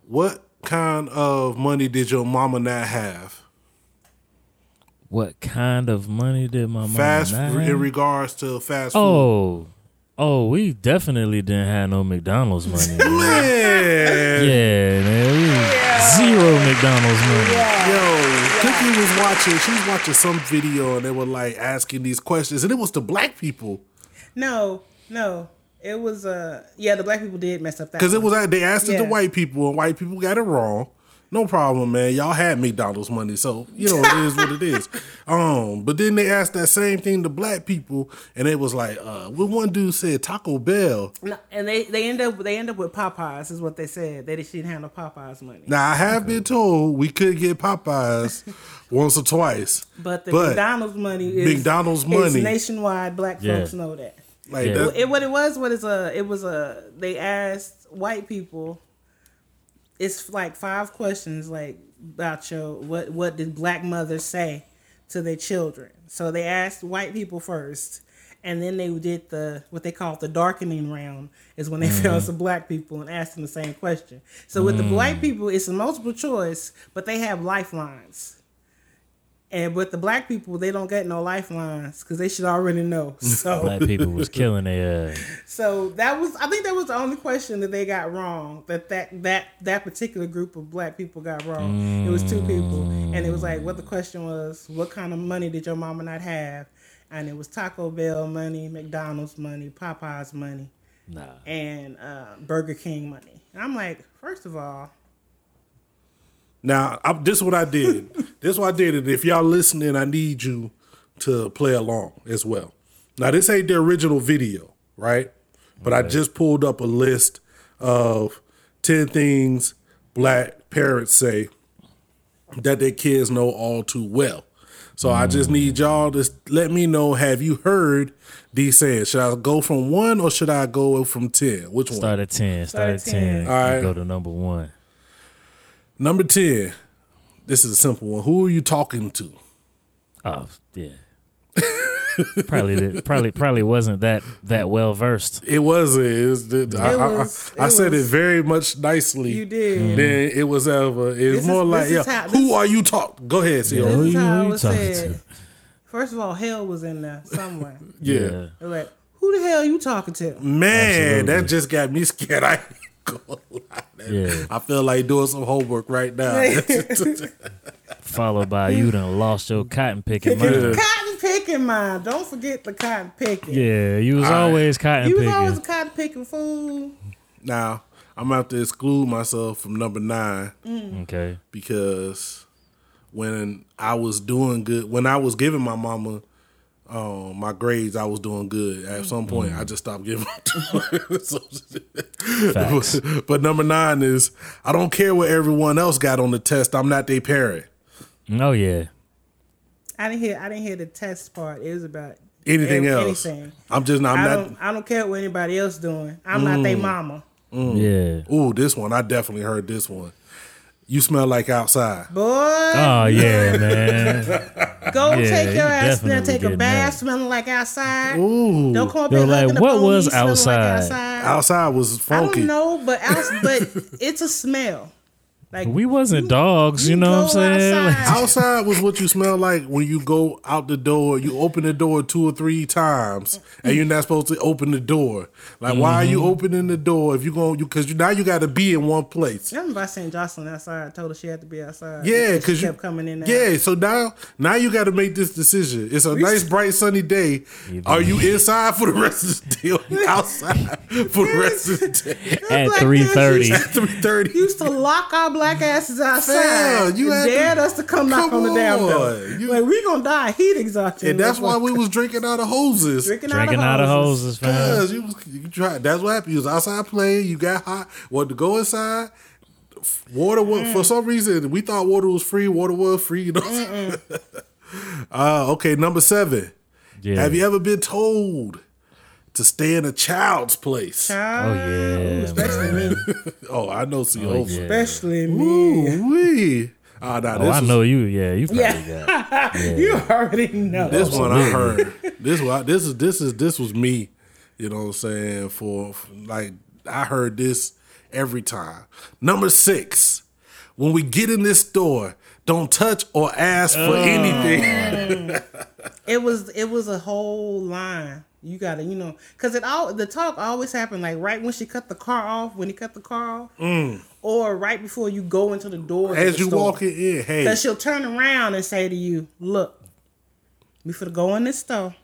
What kind of money did your mama not have? What kind of money did my mom Fast not in regards to fast food. Oh, oh, we definitely didn't have no McDonald's money. man. man. yeah, man, we was zero McDonald's money. Yo, Cookie was watching, she was watching some video and they were like asking these questions, and it was the black people. no, no. It was uh yeah, the black people did mess up that. Because it one. was they asked it to Yeah. white people, and white people got it wrong. No problem, man. Y'all had McDonald's money, so you know it is what it is. Um, but then they asked that same thing to black people, and it was like, uh, what one dude said Taco Bell. No, and they they end up they end up with Popeyes is what they said. They didn't handle Popeyes money. Now I have been told we could get Popeyes once or twice, But the But McDonald's money is McDonald's is money. nationwide. Black Yeah. folks know that. like Yeah. that, It, what it was, what is a, it was a. They asked white people. It's like five questions, like about your what what did black mothers say to their children. So they asked white people first, and then they did the what they call the darkening round is when they Mm-hmm. found some black people and asked them the same question. So with the Mm. black people, it's a multiple choice, but they have lifelines. And with the black people, they don't get no lifelines because they should already know. So Black people was killing their ass. so that was I think that was the only question that they got wrong. That that that that particular group of black people got wrong. It was two people, and it was like what the question was: What kind of money did your mama not have? And it was Taco Bell money, McDonald's money, Popeyes money, Nah. and uh, Burger King money. And I'm like, first of all, Now, I, this is what I did. this is what I did. And if y'all listening, I need you to play along as well. Now, this ain't the original video, right? But I just pulled up a list of 10 things black parents say that their kids know all too well. So I just mm. need y'all to let me know have you heard these sayings? Should I go from one or should I go from 10? Which one? Start at 10. Start Start at at 10. 10. All right. Go to number one. Number 10. This is a simple one. Who are you talking to? Oh, yeah. probably did, probably probably wasn't that that well versed. It wasn't. It was, it, I, I- was- I, I it said it very much nicely. You did. Than mm-hmm. it was ever. It's This is- more like, yeah. how- who this- are you talking? Go ahead, Sia. Yeah. this Who is you- who it you talking said. to? First of all, hell was in there somewhere. Yeah. They're like, who the hell are you talking to? Man, that just got me scared. I ain't gonna. Yeah. I feel like doing some homework right now. Followed by you done lost your cotton picking mind. Cotton picking picking mind. Don't forget the cotton picking. Yeah, you was always cotton picking. You was always a cotton picking fool. Now I'm gonna have to exclude myself from number nine mm. okay. because when I was doing good, when I was giving my mama um, my grades, I was doing good. At mm. some point, I mm. just stopped giving. them to her. Facts. but number nine is I don't care what everyone else got on the test. I'm not their parent. Oh yeah. I didn't hear. I didn't hear the test part. It was about Anything ev- else? Anything. I'm just not. I'm I not. don't. I don't care what anybody else doing. I'm not their mm. mama. Yeah. Ooh, this one I definitely heard this one. You smell like outside. Boy, Oh yeah, man. go yeah, take you your ass in there, take a bath, that. smelling like outside. Ooh, Don't come up Yo, here like, what was outside? Like outside. outside was I funky. don't know, but outs- but it's a smell. Like We wasn't dogs, you, you know what I'm saying? Outside. Outside was what you smell like when you go out the door. You open the door two or three times, and you're not supposed to open the door. Like, why are Mm-hmm. you opening the door if you going you because you now you got to be in one place. I remember I seen Jocelyn outside. I told her she had to be outside. Yeah, she because you kept coming in. There. Yeah, so now now you got to make this decision. It's a nice bright sunny day. Are you inside for the rest of the day? Or outside for the rest of the day? At three thirty. At Three thirty. used to lock our black asses outside. Fam, you and had to- dared us to come knock Come on the damn door. you- like we gonna die heat exhaustion. And that's why we was drinking out of hoses. drinking, Drinking out of hoses, fam. Cause you, you tried. That's what happened. You was outside playing. You got hot. Wanted to go inside. Water was Mm. for some reason we thought water was free. Water was free. You know. uh, okay, number seven. Yeah. Have you ever been told to stay in a child's place? Child, Oh, yeah, especially me, Oh, I know. See, Oh, oh, yeah. especially me. Ooh, wee. Ah, nah, Oh, this I was- know you. Yeah, you probably Yeah. got. You already know. This one I heard. This one. This is this is this was me. You know what I'm saying? For, for like I heard this every time. Number six. When we get in this store, don't touch or ask for anything. it was it was a whole line. You gotta, you know, because it all the talk always happened like right when she cut the car off, when he cut the car off, or right before you go into the door. Mm. As you walk in, hey, because she'll turn around and say to you, "Look, we finna go in this store.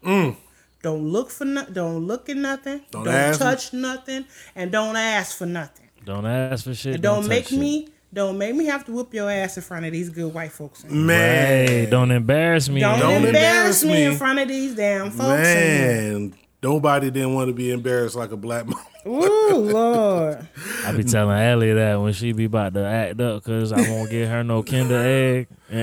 Don't look for no, don't look at nothing. Mm. Don't Don't, ask me. touch nothing, and don't ask for nothing. Don't ask for shit. And don't, touch make shit. Me." Don't make me have to whoop your ass in front of these good white folks. man, Hey, don't embarrass me. Don't, Don't embarrass, embarrass me me. in front of these damn folks. in here. man. Nobody didn't want to be embarrassed like a black mom. Ooh, Lord. I be telling Ellie that when she be about to act up because I won't get her no Kinder Egg and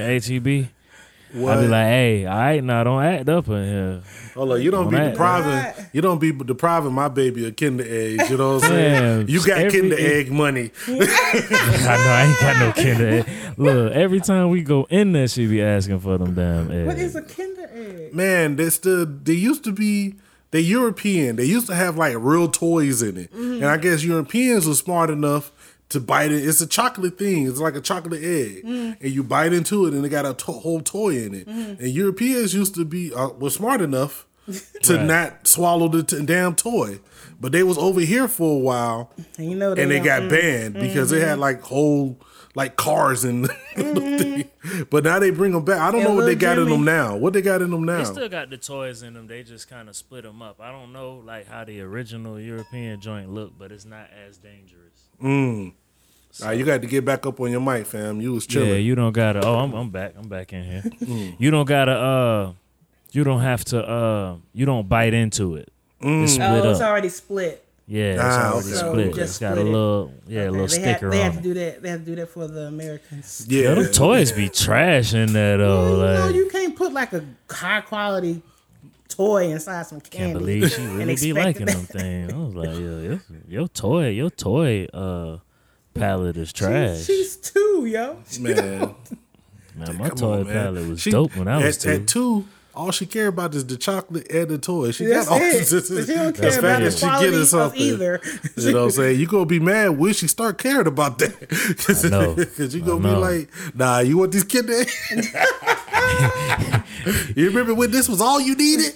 ATB. I What? be like, hey, all right, now don't act up in here. Hold on, you don't be depriving. Right. You don't be depriving my baby of Kinder eggs. You know what I'm saying? Damn, you got every- Kinder egg money. I know I ain't got no Kinder Egg. Look, every time we go in there, she be asking for them damn eggs. What is a Kinder egg? man, that's the they used to be they European. They used to have like real toys in it, mm-hmm. and I guess Europeans were smart enough to bite it. It's a chocolate thing. It's like a chocolate egg, mm. and you bite into it, and it got a to- whole toy in it. Mm. And Europeans used to be uh, were smart enough to Right. not swallow the t- damn toy, but they was over here for a while, And you know and they got mm, banned because they had mm-hmm. like whole. Like cars and, mm-hmm. but now they bring them back. I don't Yeah, know what they Lil got in them now. What they got in them now? They still got the toys in them. They just kind of split them up. I don't know like how the original European joint looked, but it's not as dangerous. Mm. All right, you got to get back up on your mic, fam. You was chilling. Yeah, you don't gotta. Oh, I'm, I'm back. I'm back in here. You don't gotta. Uh, you don't have to. Uh, you don't bite into it. It's split Oh, it's up. already split. Yeah, it's Ah, already okay. split. So just It's got a split it. little, yeah, a little they had, sticker they on had to it. do that. They had to do that for the Americans. yeah, Yo, them toys be trash in that though. you know, Like, you can't put like a high quality toy inside some candy. can't believe she and really be expect liking that- them things. I was like, yo, your, your toy, your toy, uh, palette is trash. She's two, yo. man. Man, my Come toy on, man. palette was She- dope when I was at, two. At two, all she care about is the chocolate and the toy. She That's got all it. this- But she don't that's care about fact. the She quality getting of something. either. You know what I'm saying? You gonna be mad when she start caring about that. Cause, I know. 'cause you I gonna be like, nah, you want these kid You remember when this was all you needed?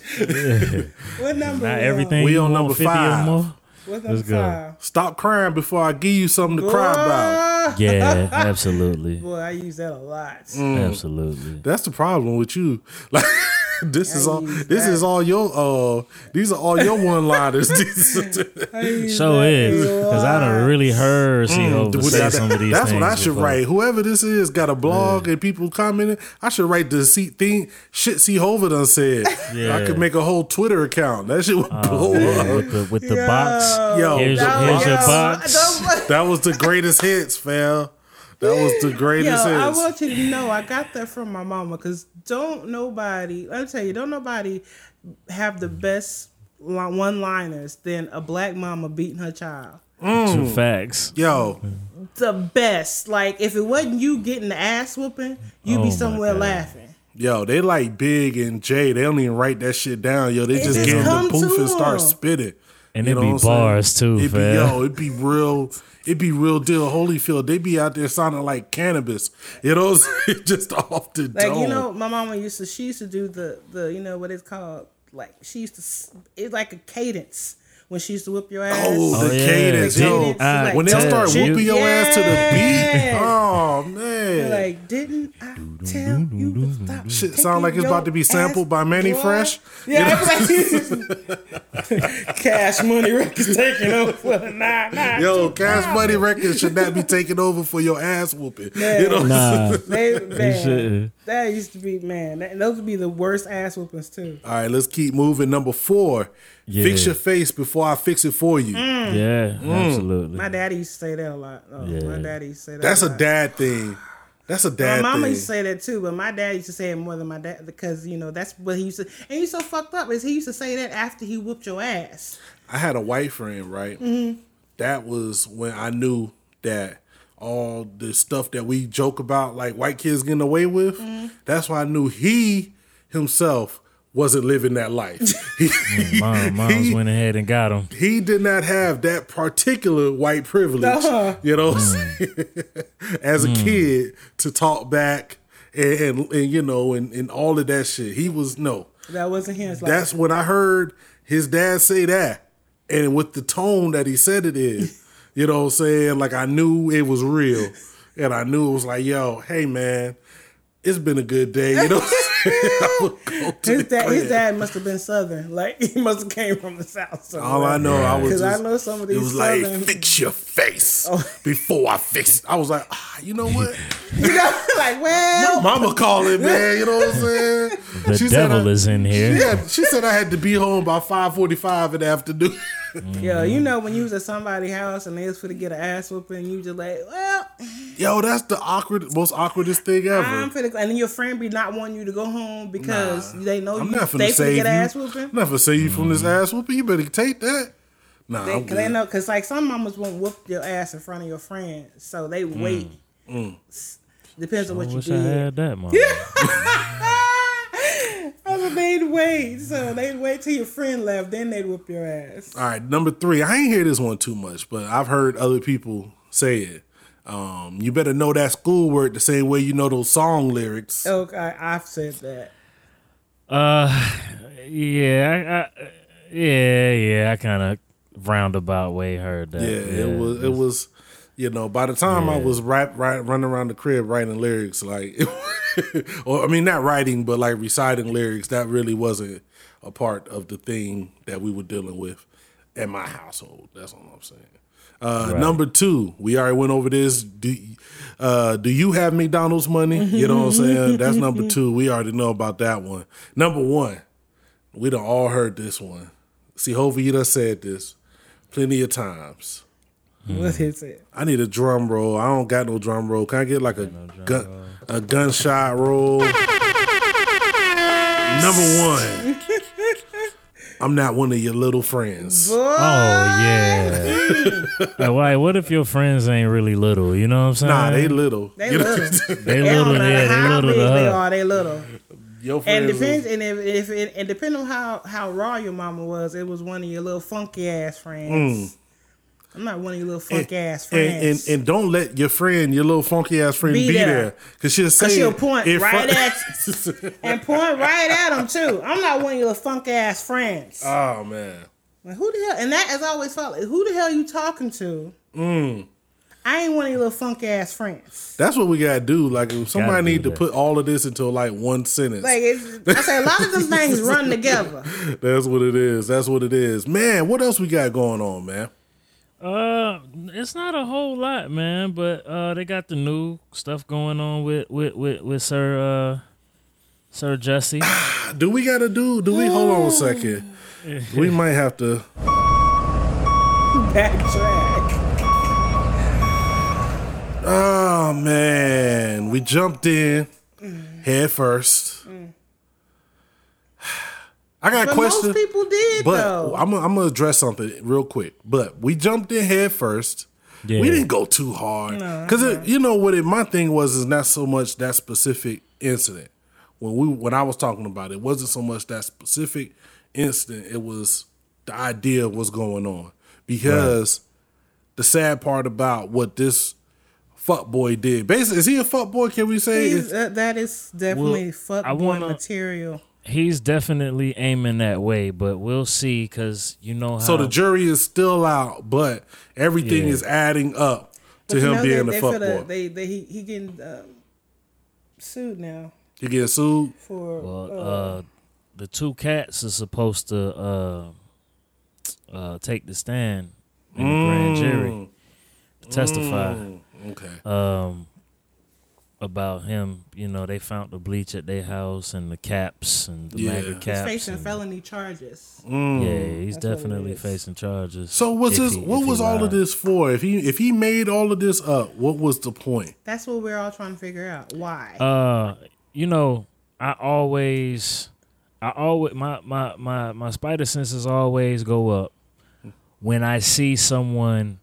What number? Not everything We on want number 50 five. Or more. What's Let's go. five? Stop crying before I give you something to cry about. Ah, Yeah, absolutely. Boy, I use that a lot. Mm. Absolutely. That's the problem with you. Like this is all. This that. is all your. Uh, these are all your one liners. Show is because I don't really heard C Hova say some of these That's things what I should before. write. Whoever this is got a blog and people commenting. I should write the C thing. Shit, C Hova done said. Yeah. I could make a whole Twitter account. That shit would blow Yeah, up. with the with the box. Yo, Here's, that here's your was- box. That was the greatest hits, fam. That was the Yo, greatest I want you to know I got that from my mama because don't nobody, let me tell you, don't nobody have the best one liners than a black mama beating her child. Mm. Two facts. Yo, The best. Like, if it wasn't you getting the ass whooping, you'd Oh be somewhere laughing. yo, they like Big and Jay. They don't even write that shit down. Yo, they just just get in the come booth and start spitting. And You it'd be what I'm saying? bars too, It be, yo, it'd be real. It be real deal. Holyfield, They'd be out there sounding like Canibus. You know, what I'm saying? just off the Like, dome. you know, my mama used to, she used to do the, the you know what it's called? Like, she used to, it's like a cadence when she used to whoop your ass. Oh, the Oh, yeah. cadence, yo! cadence, like, when they don't start you- whooping your ass to the beat, oh man, Like, didn't I tell you to stop? shit sound like it's about to be sampled by Mannie boy? Fresh. Yeah, it's like Cash Money Records taking over. Nah, nah. Yo, Cash Money Records should not be taking over for your ass whooping. You know, Nah, They, man, shouldn't. that used to be man. That, those would be the worst ass whoopings too. All right, let's keep moving. Number four, fix your face before I fix it for you. yeah, absolutely. My daddy used to say that a lot. Oh, My daddy used to say that. That's a lot. dad thing. That's a dad. My mama thing. used to say that too, but my dad used to say it more than my dad because you know that's what he used to. And he's so fucked up is he used to say that after he whooped your ass. I had a white friend, right? Mm-hmm. That was when I knew that all the stuff that we joke about, like white kids getting away with, Mm-hmm. that's why I knew he himself wasn't living that life. He, Mom, moms he- went ahead and got him. he did not have that particular white privilege, Uh-huh. you know, what as a kid to talk back and, and, and you know, and, and all of that shit. He was no. That wasn't his. Like, That's when I heard his dad say that, and with the tone that he said it in, you know what I'm saying? Like I knew it was real, and I knew it was like, yo, hey man, it's been a good day, you know. What I'm saying? I would go his dad, his dad must have been southern. Like he must have came from the south. Somewhere. All I know, I was Because I know some of these. it these was like, fix your face before I fix it. I was like, ah, you know what? you know, like well, Mama calling, man. You know what I'm saying? The said devil I- is in here. Yeah, she said I had to be home by 5:45 in the afternoon. Yo, you mm-hmm. know when you was at somebody's house and they was for to get an ass whooping, you just like, well, Yo, that's the awkward, most awkwardest thing ever. I'm finna, and then your friend be not wanting you to go home because they know I'm you. not finna They finna get you. an ass I'm whooping. not finna save you from this mm-hmm. ass whooping. You better take that. Nah, They, I'm cause they good. know, cause like some mamas won't whoop your ass in front of your friends, so they mm. wait. Mm. S- Depends on I what you wish I did. had that, mom. That's what they'd wait. So they'd wait till your friend left, then they'd whoop your ass. All right, number three. I ain't hear this one too much, but I've heard other people say it. Um, you better know that schoolwork the same way you know those song lyrics. Okay, I've said that. Uh, yeah, I, I, yeah, yeah. I kind of roundabout way heard that. Yeah, it was it was you know, by the time I was rap right running around the crib writing lyrics, like or I mean not writing, but like reciting lyrics, that really wasn't a part of the thing that we were dealing with at my household. That's all I'm saying. Uh, Number two, we already went over this. Do uh, do you have McDonald's money? You know what I'm saying? That's number two. We already know about that one. Number one, we done all heard this one. See, Hova, you done said this plenty of times. Mm. What is it? I need a drum roll. I don't got no drum roll. Can I get like a gun a gunshot roll? Number one. I'm not one of your little friends. Oh yeah. Like, why? What if your friends ain't really little? You know what I'm saying? Nah, they little. They You know- little. They They little. don't Yeah, they how little big they are. They little. Your And friends. depends, and if, if it, and depending on how how raw your mama was, it was one of your little funky ass friends. Mm. I'm not one of your little funky ass and, and friends. and don't let your friend, your little funky ass friend, be, Be there, there. because she'll say Cause she'll point in right front- at and point right at them too. I'm not one of your little funky ass friends. oh man, Like, who the hell? And that has always felt like, who the hell you talking to? Mm. I ain't one of your little funk ass friends. That's what we gotta do. Like if somebody Gotta need to that. put all of this into like one sentence. Like it's, I say, a lot of them things run together. That's what it is. That's what it is. Man, what else we got going on, man? Uh, it's not a whole lot, man. But uh, they got the new stuff going on with with with, with Sir uh, Sir Jussie. Do we gotta do do we hold on a second? We might have to Backtrack. Oh man. We jumped in head first. I got a But question. most people did But though. I'm gonna I'm gonna address something real quick. But we jumped in head first. Yeah. We didn't go too hard because you know what? It, my thing was is not so much that specific incident. When we when I was talking about it, it wasn't so much that specific incident. It was the idea of what's going on because the sad part about what this fuck boy did. Basically, is he a fuck boy? Can we say? Uh, that is definitely Well, fuck boy wanna- material. He's definitely aiming that way, but we'll see because you know how. so the jury is still out, but everything Yeah. is adding up to But you him know, being they, a they fuck. They, they, he, he getting um, sued now He get sued. for. Well, uh, uh, the two cats are supposed to uh, uh, take the stand in the grand jury to testify Okay. um, about him. You know, they found the bleach at their house and the caps and the Yeah. MAGA He's caps. he's facing felony charges. Yeah, he's That's definitely is. facing charges. So what's if this? he- what was all of this for? If he if he made all of this up, what was the point? That's what we're all trying to figure out. Why? Uh, you know, I always, I always, my my my my spider senses always go up when I see someone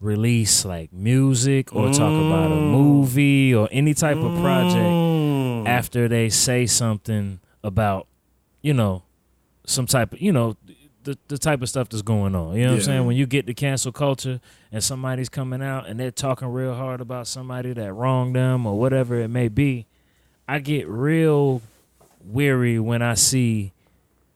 release like music or talk about a mm. movie or any type of project mm. after they say something about, you know, some type of, you know, the, the type of stuff that's going on. You know what I'm saying? When you get the cancel culture and somebody's coming out and they're talking real hard about somebody that wronged them or whatever it may be, I get real weary when I see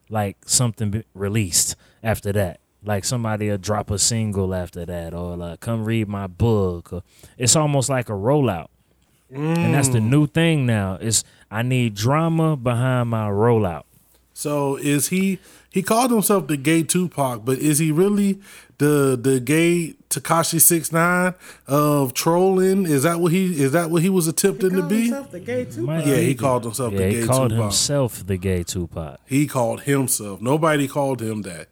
like something released after that. Like somebody will drop a single after that, or like come read my book. Or, it's almost like a rollout, and that's the mm. new thing now. Is I need drama behind my rollout. So is he? He called himself the gay Tupac, but is he really the the gay Tekashi Six Nine of trolling? Is that what he is that what he was attempting to be? himself the gay Tupac. Yeah, he called himself yeah, the he gay called Tupac. himself the gay Tupac. He called himself. Nobody called him that.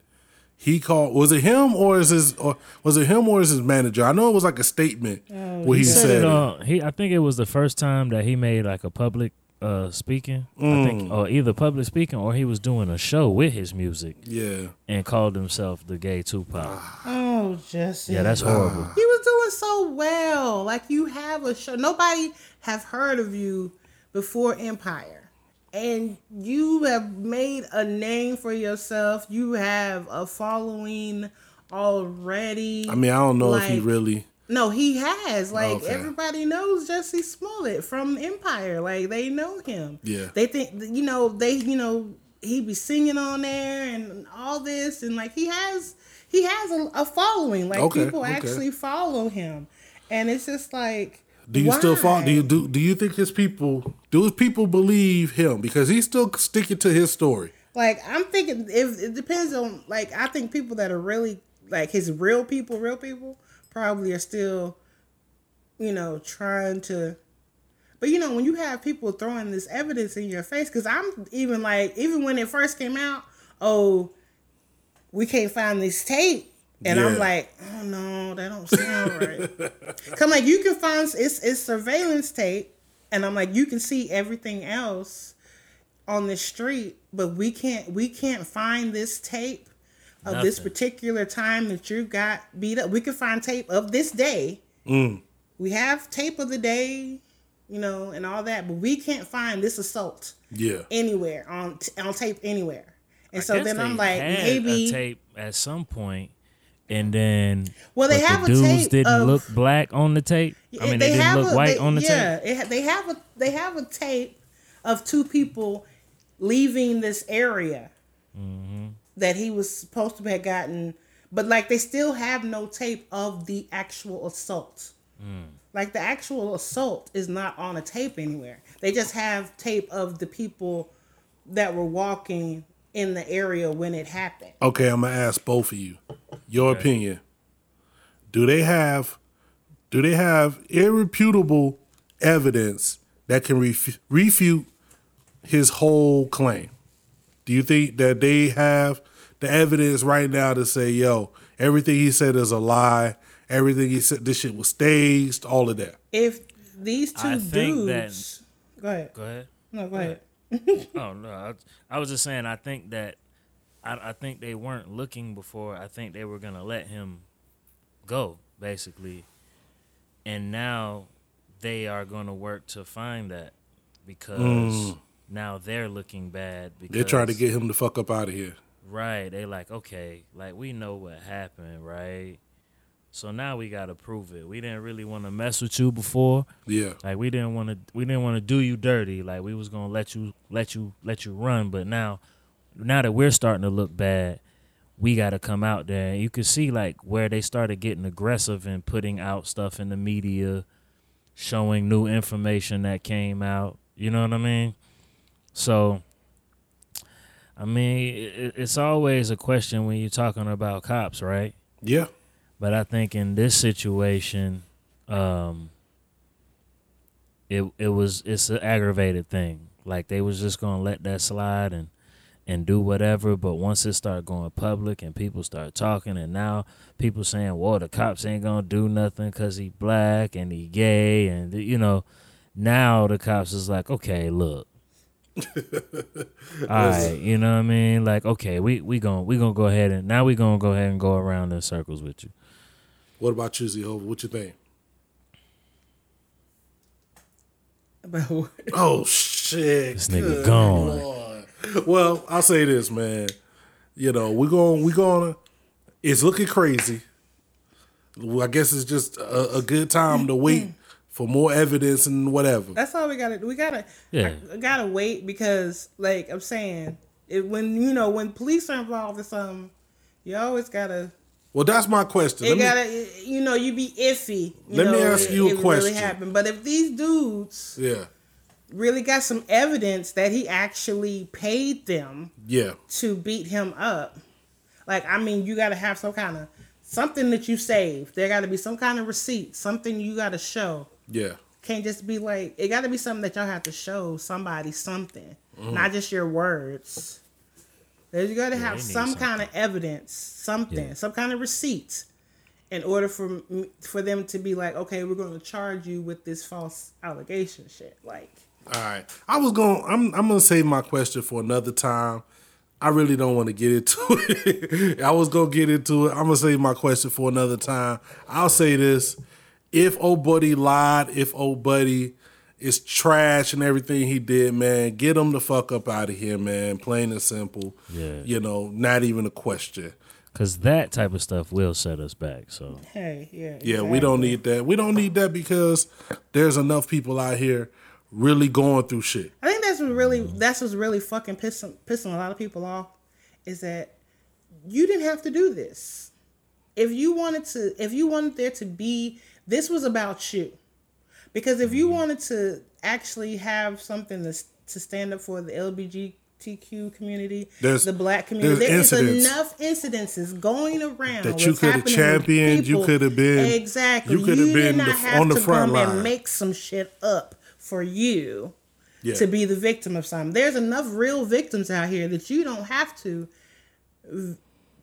He called. Was it him or is his or was it him or is his manager? I know it was like a statement where he, He said said it it. on. He, I think it was the first time that he made like a public uh speaking. I Mm. think, or either public speaking or he was doing a show with his music Yeah. and called himself the gay Tupac. Oh, Jussie. Yeah, that's horrible. He was doing so well. Like you have a show. Nobody have heard of you before Empire. And you have made a name for yourself. You have a following already. I mean, I don't know if he really. No, he has. Oh, like Okay. everybody knows Jussie Smollett from Empire. Like they know him. Yeah. They think you know, they you know, he be singing on there and all this and like he has he has a, a following. Like Okay, people okay. actually follow him. And it's just like Do you still fall? Do you do? Do you think his people? Do his people believe him because he's still sticking to his story? Like I'm thinking if it depends on like I think people that are really like his real people, real people probably are still, you know, trying to. But you know when you have people throwing this evidence in your face, because I'm even like even when it first came out, oh, we can't find this tape. And I'm like, oh no, that don't sound right. Come like you can find it's it's surveillance tape, and I'm like you can see everything else on the street, but we can't we can't find this tape of this particular time that you got beat up. We can find tape of this day. Mm. We have tape of the day, you know, and all that, but we can't find this assault Yeah. anywhere on on tape anywhere. And so then I'm like, maybe tape at some point, and then Well, they have a the dudes tape didn't of- look black on the tape. I mean, they, didn't look a- white they- on the yeah, tape. it they have a they have a tape of two people leaving this area Mm-hmm. that he was supposed to have gotten, but like they still have no tape of the actual assault. Like the actual assault is not on a tape anywhere. They just have tape of the people that were walking in the area when it happened. Okay, I'm gonna ask both of you your opinion. Do they have do they have irrefutable evidence that can ref- refute his whole claim? Do you think that they have the evidence right now to say, "Yo, everything he said is a lie. Everything he said, this shit was staged. All of that." If these two I think that- dudes, go ahead. Go ahead. No, go ahead. Oh no, I, I was just saying. I think that I, I think they weren't looking before. I think they were gonna let him go, basically, and now they are gonna work to find that because now they're looking bad. Because Mm. They're trying to get him the fuck up out of here. right. They like okay, like we know what happened, right? So now we gotta prove it. We didn't really want to mess with you before. Yeah, Like we didn't want to we didn't want to do you dirty. Like we was going to let you let you let you run, but now now that we're starting to look bad, we got to come out there. And you can see like where they started getting aggressive and putting out stuff in the media, showing new information that came out. You know what I mean? So I mean, it's always a question when you're talking about cops, right? yeah. But I think in this situation, um, it it was it's an aggravated thing. Like they was just gonna let that slide and and do whatever. But once it started going public and people start talking, and now people saying, "Well, the cops ain't gonna do nothing because he black and he gay," and you know, now the cops is like, "Okay, look." All right, you know what I mean? Like, okay, we we going we gonna go ahead and now we gonna go ahead and go around in circles with you. What about you, C-Hova? What you think? About what? Oh shit! This nigga Good gone. Lord. Well, I'll say this, man. You know, we're going. We're going. to It's looking crazy. Well, I guess it's just a, a good time to wait for more evidence and whatever. That's all we gotta. We gotta. Yeah. I, gotta wait because, like I'm saying, it, when you know when police are involved in something, you always gotta. Well, that's my question. It Let gotta. You know, you be iffy. You Let me know, ask it- you a it Really question. happened. But if these dudes yeah, really got some evidence that he actually paid them yeah, to beat him up. Like, I mean, you got to have some kind of something that you saved. There got to be some kind of receipt, something you got to show. yeah. Can't just be like, it got to be something that y'all have to show somebody something, Mm-hmm. not just your words. There's you got to have they need some kind of evidence, something, Yeah. some kind of receipt, in order for for them to be like, okay, we're going to charge you with this false allegation shit. Like, All right. I was going. I'm. I'm gonna save my question for another time. I really don't want to get into it. I was gonna get into it. I'm gonna save my question for another time. I'll say this: If old buddy lied, if old buddy is trash and everything he did, man, get him the fuck up out of here, man. Plain and simple. Yeah. You know, not even a question. Cause that type of stuff will set us back. So hey, yeah, Yeah, we don't need that. We don't need that because there's enough people out here really going through shit. I think that's what really that's what's really fucking pissing pissing a lot of people off is that you didn't have to do this. If you wanted to if you wanted there to be this was about you. Because if you mm-hmm. wanted to actually have something to to stand up for the LGBTQ community, There's- the black community, there's there is incidents enough incidences going around that you coulda championed, you coulda been- exactly. you coulda did been not the- have on the to front come line. and make some shit up for you Yeah. to be the victim of something. There's enough real victims out here that you don't have to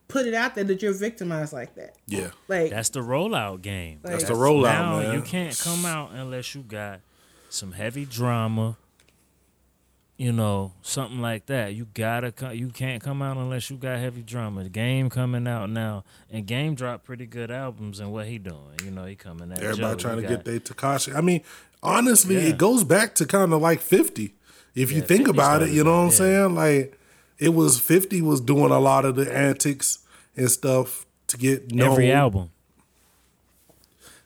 put it out there that you're victimized like that. yeah. Like that's the rollout game. That's the rollout, now man. you can't come out unless you got some heavy drama. You know, something like that. You gotta come. You can't come out unless you got heavy drama. The game coming out now, and game dropped pretty good albums. And what he doing? You know, he coming at Everybody Joe. trying He to got- get their Tekashi. I mean, honestly, Yeah. it goes back to kind of like 50. If you think about it, you know what I'm started that, saying? Like, it was 50 was doing a lot of the antics and stuff to get known. every album.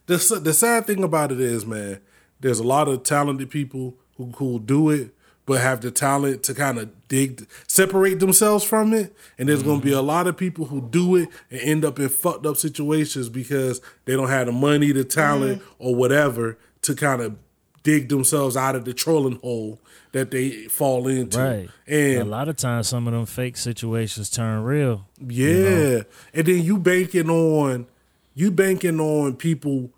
The, the sad thing about it is, man, there's a lot of talented people who, who do it, but have the talent to kind of dig, separate themselves from it. And there's going to be a lot of people who do it and end up in fucked up situations because they don't have the money, the talent, mm. or whatever to kind of dig themselves out of the trolling hole that they fall into. Right. a lot of times, some of them fake situations turn real. yeah, and then you banking on you banking on people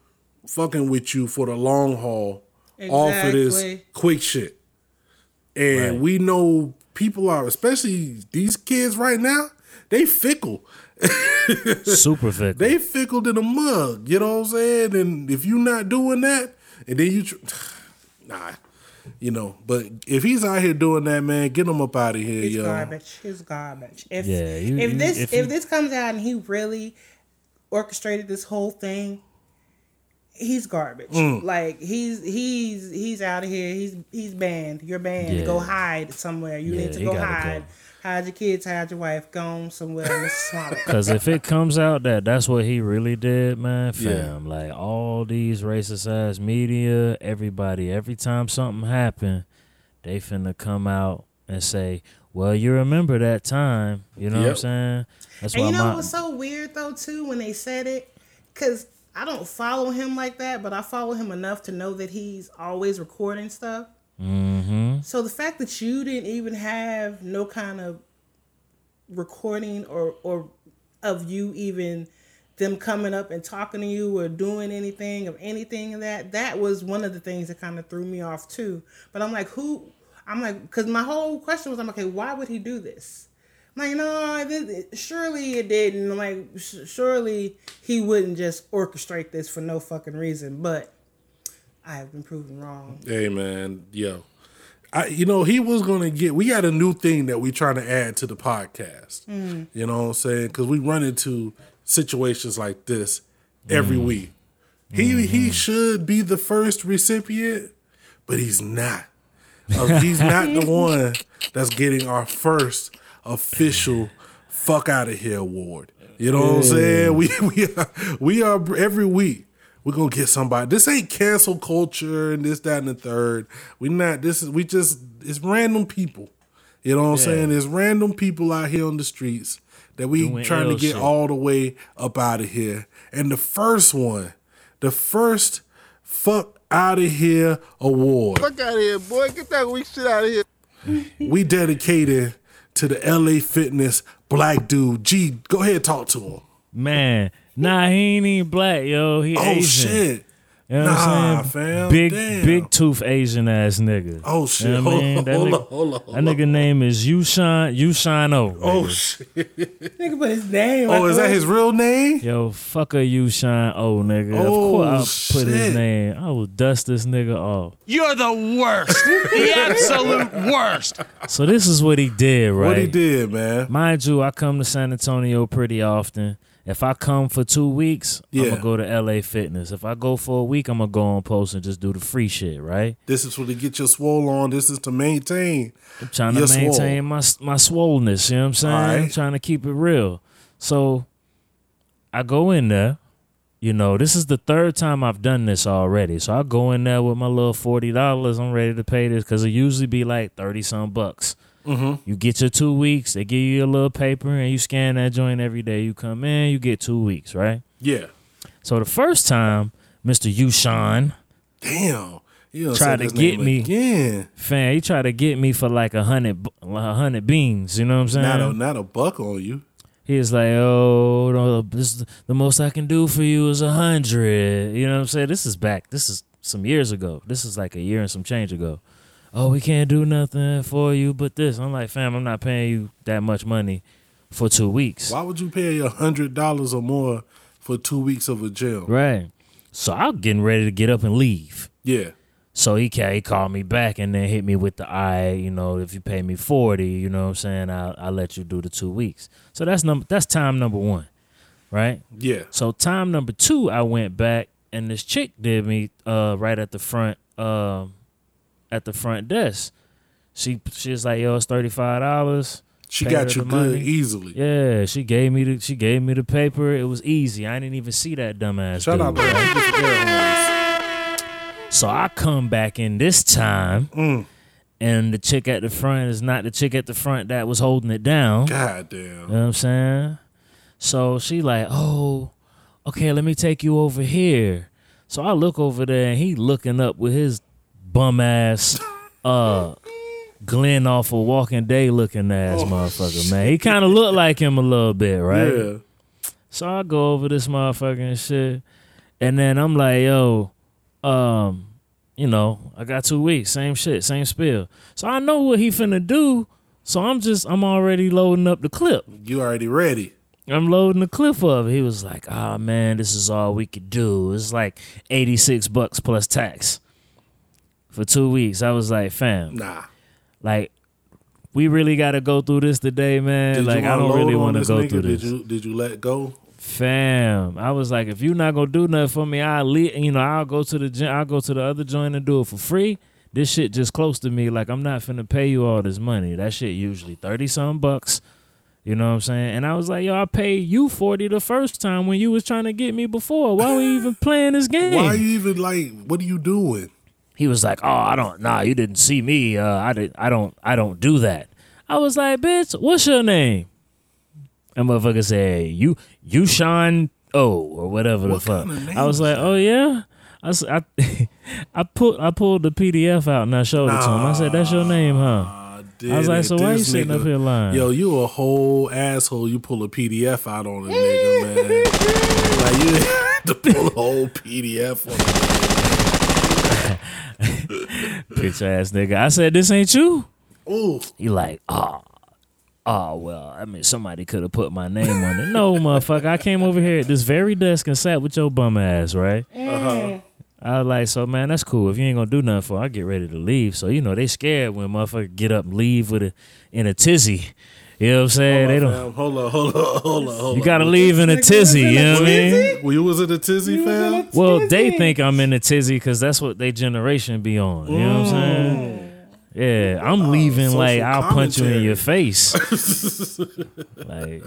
fucking with you for the long haul off of this quick shit. And Right. we know people are, especially these kids right now, they fickle. Super fickle. They fickle in a mug. You know what I'm saying? And if you're not doing that, and then you, tr- nah, you know. But if he's out here doing that, man, get him up out of here, It's yo. garbage. It's garbage. If Yeah, you- if you- this if if, you- this comes out and he really orchestrated this whole thing, he's garbage. Mm. Like he's he's he's out of here. He's he's banned. You're banned. Yeah. Go hide somewhere. You Yeah, need to go hide. go. Hide your kids. Hide your wife. Go on somewhere in the swamp. Because if it comes out that that's what he really did, man, Yeah. fam, like all these racist ass media, everybody, every time something happened, they finna come out and say, "Well, you remember that time?" You know what I'm saying? That's And why you know my what's so weird though too when they said it, because I don't follow him like that, but I follow him enough to know that he's always recording stuff. hmm Mm-hmm. So the fact that you didn't even have no kind of recording or or of you even them coming up and talking to you or doing anything of anything of that that was one of the things that kind of threw me off too. But I'm like, who? I'm like, because my whole question was, I'm like, okay, why would he do this? I'm like, no, this, surely it didn't. I'm like, "Sh- surely he wouldn't just orchestrate this for no fucking reason. But I have been proven wrong. Hey man, yo. I you know, he was gonna get we got a new thing that we trying to add to the podcast. Mm. You know what I'm saying? Cause we run into situations like this every mm. week. He he mm-hmm. should be the first recipient, but he's not. Uh, he's not the one that's getting our first official fuck out of here award. You know what I'm saying? We we are, we are every week. We're gonna get somebody. This ain't cancel culture and this, that, and the third. We not this is we just it's random people. You know what I'm saying? There's random people out here on the streets that we Doing trying to get shit. all the way up out of here. And the first one, the first fuck out of here award. Fuck out of here, boy. Get that weak shit out of here. we dedicated to the LA Fitness black dude. G, go ahead, talk to him. man, nah, he ain't even black, yo. He Oh Asian. shit. You know what Nah, I'm saying? fam, Big damn. big tooth Asian ass nigga. Oh shit. You know what I mean? Hold, That on, nigga- hold on, hold That on. nigga name is Yushan Yushan O. Oh nigga. shit. Nigga put his name. Oh, is that his real name? Yo, fuck a Yushan O, nigga. Oh, of course I'll put shit. his name. I will dust this nigga off. You're the worst. the absolute worst. So this is what he did, right? What he did, man. Mind you, I come to San Antonio pretty often. If I come for two weeks, I'm gonna go to LA Fitness. If I go for a week, I'm gonna go on post and just do the free shit, right? This is for to get your swole on. This is to maintain. I'm trying to swole. maintain my my swollenness. You know what I'm saying? I'm trying to keep it real. So I go in there. You know, this is the third time I've done this already. So I go in there with my little forty dollars. I'm ready to pay this because it usually be like thirty some bucks. Mm-hmm. You get your two weeks. They give you a little paper and you scan that joint every day. You come in, you get two weeks, right? Yeah. So the first time, Mister Yushan, Damn. You Tried to get me. again. fan, he tried to get me for like a hundred, a hundred beans. You know what I'm saying? Not a not a buck on you. He was like, "Oh, no, this is the most I can do for you is a hundred. You know what I'm saying? This is back. This is some years ago. This is like a year and some change ago. Oh, we can't do nothing for you but this. I'm like, fam, I'm not paying you that much money for two weeks. Why would you pay a hundred dollars or more for two weeks of a jail? Right. So I'm getting ready to get up and leave. Yeah. So he he called me back and then hit me with the I, you know, if you pay me forty, you know what I'm saying, I'll I'll let you do the two weeks. So that's number that's time number one. Right? Yeah. So time number two, I went back and this chick did me uh, right at the front um, at the front desk. She she was like, "Yo, it's thirty five dollars." She got you good money. easily. Yeah, she gave me the she gave me the paper. It was easy. I didn't even see that dumbass. Shout dude, out to right? the air horns. So I come back in this time, Mm. and the chick at the front is not the chick at the front that was holding it down. God damn. You know what I'm saying? So she like, oh, okay, let me take you over here. So I look over there and he looking up with his bum ass uh Glenn off of Walking Dead looking ass motherfucker, man. He kinda looked like him a little bit, right? Yeah. So I go over this motherfucking shit. And then I'm like, yo, um, you know, I got two weeks, same shit, same spill. So I know what he finna do. So I'm just I'm already loading up the clip. You already ready. I'm loading the clip of it. He was like, "Ah man, this is all we could do. It's like 86 bucks plus tax for two weeks." I was like, "Fam, Nah. like we really got to go through this today, man. Did like I don't really want to go nigga? through Did this." you did you let go? Fam, I was like, if you're not gonna do nothing for me, I'll leave. You know, I'll go to the gym. I'll go to the other joint and do it for free. This shit just close to me. Like I'm not finna pay you all this money. That shit usually thirty some bucks. You know what I'm saying? And I was like, yo, I paid you forty the first time when you was trying to get me before. Why we even playing this game? Why you even like? What are you doing? He was like, "Oh, I don't. Nah, you didn't see me. Uh, I did. I don't. I don't do that." I was like, "Bitch, what's your name?" And motherfucker said, "You, you Sean O or whatever the fuck." kind of I was like, "Oh yeah." I, put I pulled the PDF out and I showed it to him. I said, "That's your name, huh?" I was like, "So why you sitting up here lying?" Yo, you a whole asshole. You pull a PDF out on a nigga, man. like you had to pull a whole PDF on. bitch ass nigga. I said, "This ain't you." Ooh, He like, oh, oh well, I mean somebody could have put my name on it. No, motherfucker. I came over here at this very desk and sat with your bum ass, right? Uh-huh. I was like, so man, that's cool. If you ain't gonna do nothing for, I get ready to leave. So you know they scared when motherfucker get up and leave with a in a tizzy. You know what I'm saying? they don't. Fam, hold on, hold on, hold on, hold on. You gotta leave in a tizzy. You know what I mean? Well, you was in a tizzy, fam? Well, they think I'm in a tizzy because that's what they generation be on. You know what I'm mm. saying? Yeah, I'm oh, leaving social like I'll punch you in commentary. your face, like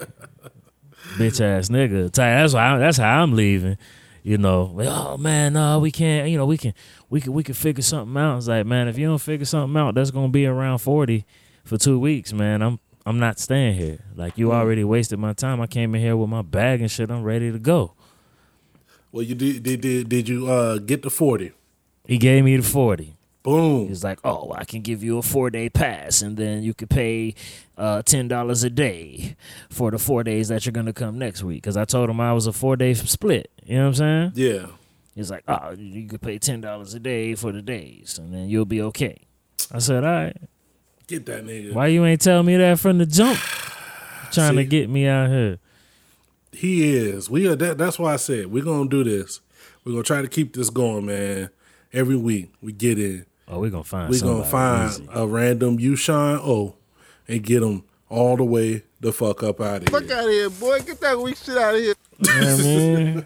bitch ass nigga. Ty- That's why. I, that's how I'm leaving. You know, Like, oh man, no, we can't. You know, we can, we can, we can figure something out. It's like, man, if you don't figure something out, that's gonna be around forty for two weeks, man. I'm, I'm not staying here. Like you already wasted my time. I came in here with my bag and shit. I'm ready to go. Well, you did, did, did, did you uh, get the 40? He gave me the forty. Boom. He's like, "Oh, I can give you a four day pass, and then you could pay uh, ten dollars a day for the four days that you're gonna come next week." Because I told him I was a four day split. You know what I'm saying? Yeah. He's like, "Oh, you could pay ten dollars a day for the days, and then you'll be okay." I said, "All right. Get that nigga. Why you ain't tell me that from the jump? Trying to get me out here." He is. We are. That, that's why I said we're gonna do this. We're gonna try to keep this going, man. Every week we get in. Oh, we're gonna find. we're gonna find easy. a random you shine O and get him all the way the fuck up out of Fuck here. Fuck out of here, boy. Get that weak shit out of here. You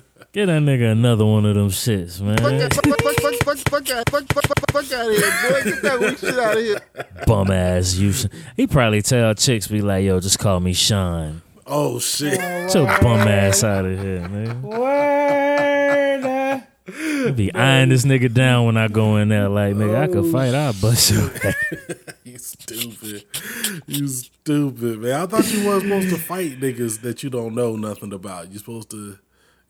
know what I mean? Get that nigga another one of them shits, man. Fuck, fuck, fuck, fuck, fuck, fuck, out, fuck, fuck, fuck, fuck out of here, boy. Get that weak shit out of here. bum ass you. He probably tell chicks be like, "Yo, just call me Sean." Oh shit! Get your bum ass out of here, man. Word. I be eyeing this nigga down when I go in there. Like, nigga, I could fight. I'll bust you. you stupid. You stupid, man. I thought you weren't supposed to fight niggas that you don't know nothing about. You're supposed to.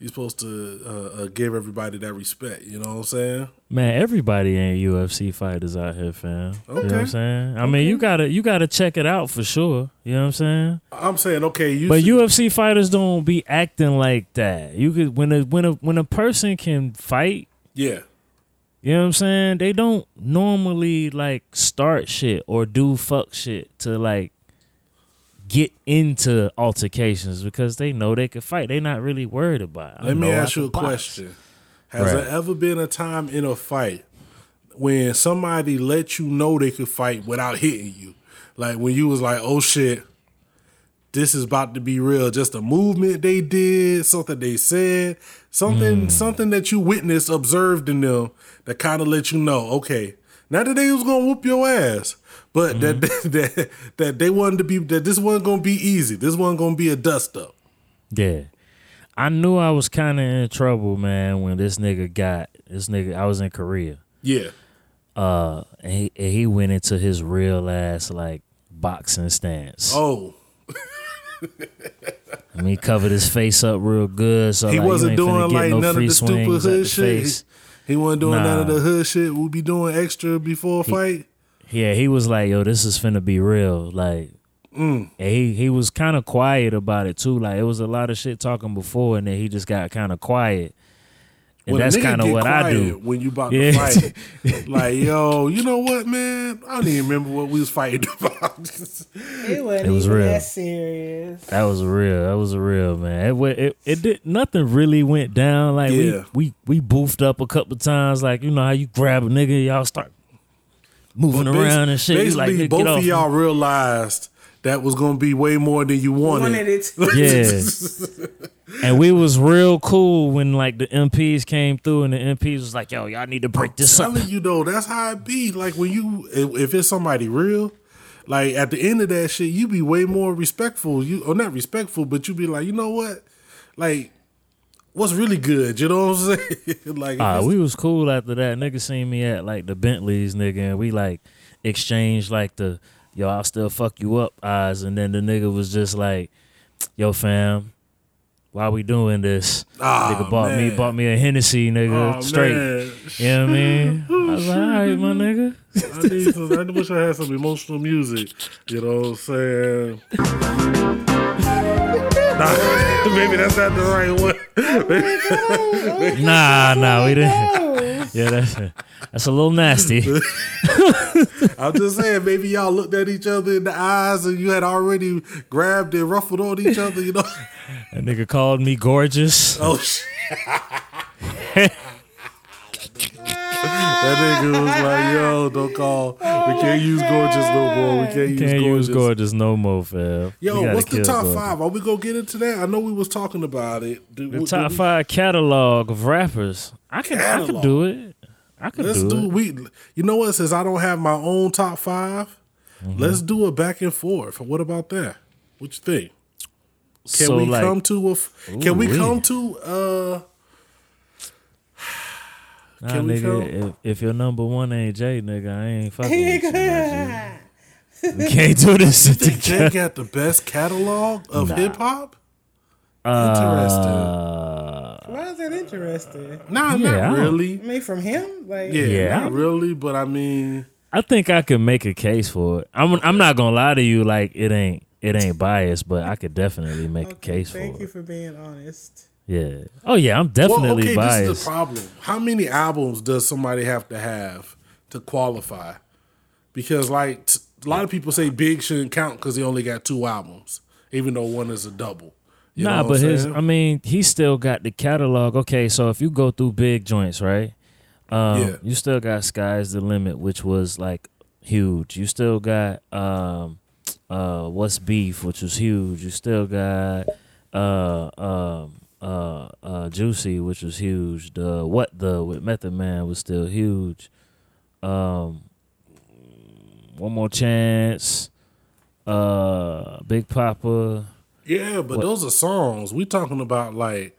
You're supposed to uh, uh, give everybody that respect. You know what I'm saying? man, everybody ain't UFC fighters out here, fam. You know what Okay. I'm saying? I mean, you gotta you gotta check it out for sure. You know what I'm saying? I'm saying okay. You But should- UFC fighters don't be acting like that. You could when a when a when a person can fight. yeah. You know what I'm saying? They don't normally like start shit or do fuck shit to like get into altercations because they know they can fight. They're not really worried about it. Let me ask you a box. question. Has Right. there ever been a time in a fight when somebody let you know they could fight without hitting you? Like when you was like, oh shit, this is about to be real. Just a movement they did, something they said, something Hmm. something that you witnessed, observed in them that kind of let you know, okay, not that they was gonna whoop your ass, but that, Mm-hmm. that that they wanted to be that this wasn't gonna be easy. This wasn't gonna be a dust up. Yeah. I knew I was kind of in trouble, man, when this nigga got this nigga. I was in Korea. Yeah. Uh, and he, and he went into his real ass like boxing stance. Oh, I mean, he covered his face up real good, so he like, wasn't doing get like no none of free the stupid hood the shit. face. He wasn't doing none of the hood shit. We'll be doing extra before a fight. Yeah, he was like, "Yo, this is finna be real." Like, Mm. and he he was kind of quiet about it too. Like, it was a lot of shit talking before, and then he just got kind of quiet. And When a that's kind of get what I quiet do. when you about Yeah. to fight. like, yo, you know what, man? I don't even remember what we was fighting about. It wasn't It was even real. that serious. That was real. That was real, man. It, wa- it it did nothing really went down. Like Yeah. we we we boofed up a couple times. Like you know how you grab a nigga, y'all start moving But around and shit. Basically, like, both of y'all realized that was going to be way more than you wanted. Wanted it. to- Yeah. and we was real cool when like the MPs came through and the MPs was like, yo, y'all need to break this up. telling you though, that's how it be. Like when you, if, if it's somebody real, like at the end of that shit, you be way more respectful. You or not respectful, but you be like, you know what, like. What's really good? You know what I'm saying? like, Ah, we was cool after that. Nigga seen me at like the Bentleys, nigga, and we like exchanged like the yo, I'll still fuck you up eyes. And then the nigga was just like, Yo, fam, why we doing this? Ah, nigga bought me bought me a Hennessy, nigga, Aw, straight. man. You know what I mean? I was like, all right, my nigga. I need some, I wish I had some emotional music. You know what I'm saying? Nah, maybe that's not the right one. Nah, nah, we didn't. Yeah, that's that's a little nasty. I'm just saying, maybe y'all looked at each other in the eyes and you had already grabbed and ruffled on each other. You know? That nigga called me gorgeous. Oh shit. That nigga was like, "Yo, don't call. We can't use gorgeous no more. We can't use Can't gorgeous." use gorgeous no more, fam. We Yo, gotta what's the top gorgeous. five? Are we gonna get into that? I know we was talking about it. Do, The do top we- five catalog of rappers. I could, I could Catalog. do it. I could Let's do, do it. we. You know what? Since I don't have my own top 5 Mm-hmm. let's do a back and forth. What about that? What you think? Can so we like, come to a? f- Can we Ooh-wee. come to? uh nah, can we nigga, if, if your number one ain't Jay, nigga, I ain't fucking with you, my ain't We can't do this. Think Jay got the best catalog of hip hop? Interesting. Uh, Why is that interesting? Nah, yeah, I not don't- really. I mean, from him, like, Yeah, Yeah. not really. But I mean, I think I could make a case for it. I'm I'm not gonna lie to you, like it ain't it ain't biased, but I could definitely make a case for it. thank you for being honest. Yeah. Oh yeah, I'm definitely well, okay. This is the problem. How many albums does somebody have to have to qualify? Because like t- a lot of people say Big shouldn't count because he only got two albums, even though one is a double. You nah, but his? I mean, he still got the catalog. Okay, so if you go through big joints, right? Um, Yeah. you still got Sky's the Limit, which was like huge. You still got um uh What's Beef, which was huge. You still got uh um uh uh Juicy, which was huge. The What the with Method Man was still huge. Um One More Chance, uh Big Papa. yeah, but what- those are songs. We talking about like,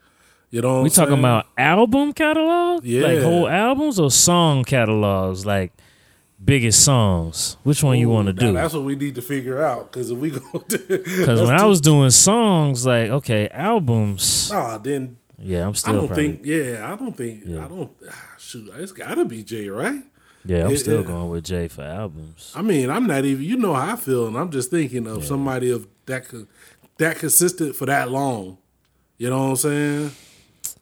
you know, We talking saying? about album catalogs? Like whole albums or song catalogs? Like biggest songs? Which one you want to do? That's what we need to figure out. Because if we go, Because when I was doing songs, like okay, albums. nah, then Yeah, I'm still. I don't probably. think. Yeah, I don't think. Yeah. I don't. ah, Shoot, it's got to be Jay, right? yeah, I'm it- still it- going with Jay for albums. I mean, I'm not even. You know how I feel, and I'm just thinking of somebody of that that consistent for that long. You know what I'm saying?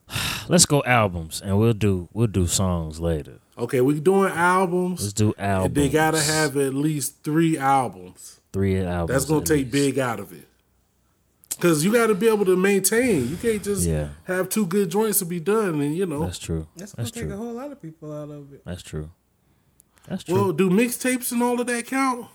Let's go albums, and we'll do we'll do songs later. Okay, we doing albums. Let's do albums. They gotta have at least three albums. three albums. That's gonna take least. big out of it. Cause you gotta be able to maintain. You can't just Yeah. have two good joints to be done, and you know. That's true. That's gonna That's take a true. whole lot of people out of it. That's true. That's true. well, do mixtapes and all of that count?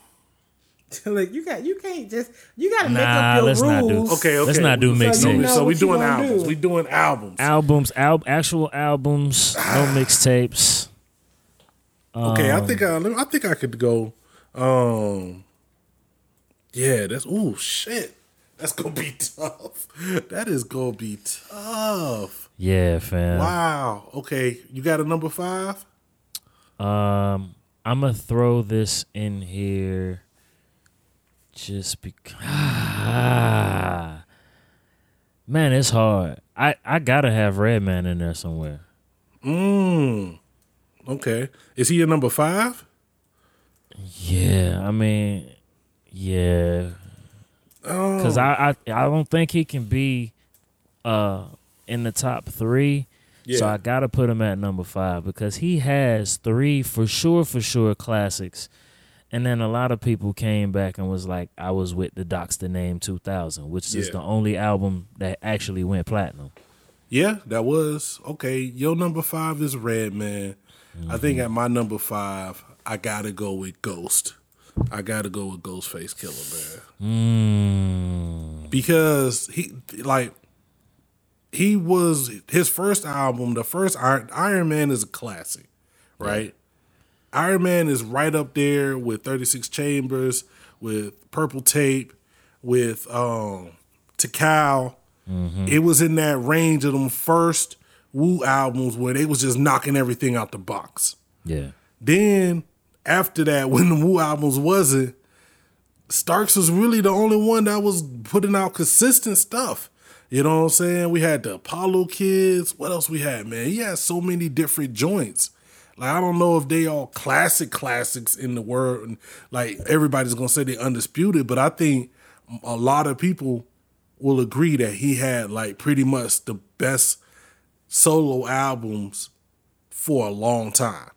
like you got, you can't just, you gotta make Nah, up your let's not do- rules. Okay, okay. Let's not do So, mixtapes. know So we what doing albums. do. We doing albums. albums, al- actual albums, no mixtapes. Okay, I Um, think I, I think I could go. Um, yeah, that's oh shit. That's gonna be tough. That is gonna be tough. Yeah, fam. Wow. Okay, you got a number five? Um, I'm gonna throw this in here just because. Man, it's hard. I, I gotta have Redman in there somewhere. Mm. Okay. Is he your number five? Yeah, I mean, yeah, Oh. because I, I I don't think he can be uh in the top three. Yeah. So I gotta put him at number five because he has three for sure, for sure classics. And then a lot of people came back and was like, I was with the Doc's da Name 2000, which is the only album that actually went platinum. Yeah, that was okay. Your number five is Redman. I think Mm-hmm. at my number five, I gotta go with Ghost. I gotta go with Ghostface Killah, man. Mm. because he like he was his first album the first iron, iron man is a classic right iron man is right up there with 36 chambers with purple tape with um Tical. it was in that range of them first Wu albums where they was just knocking everything out the box Yeah. then after that, when the Wu albums wasn't, Starks was really the only one that was putting out consistent stuff. You know what I'm saying? We had the Apollo Kids. What else we had, man? He had so many different joints. Like I don't know if they all classic classics in the world. Like everybody's gonna say they undisputed, but I think a lot of people will agree that he had like pretty much the best solo albums for a long time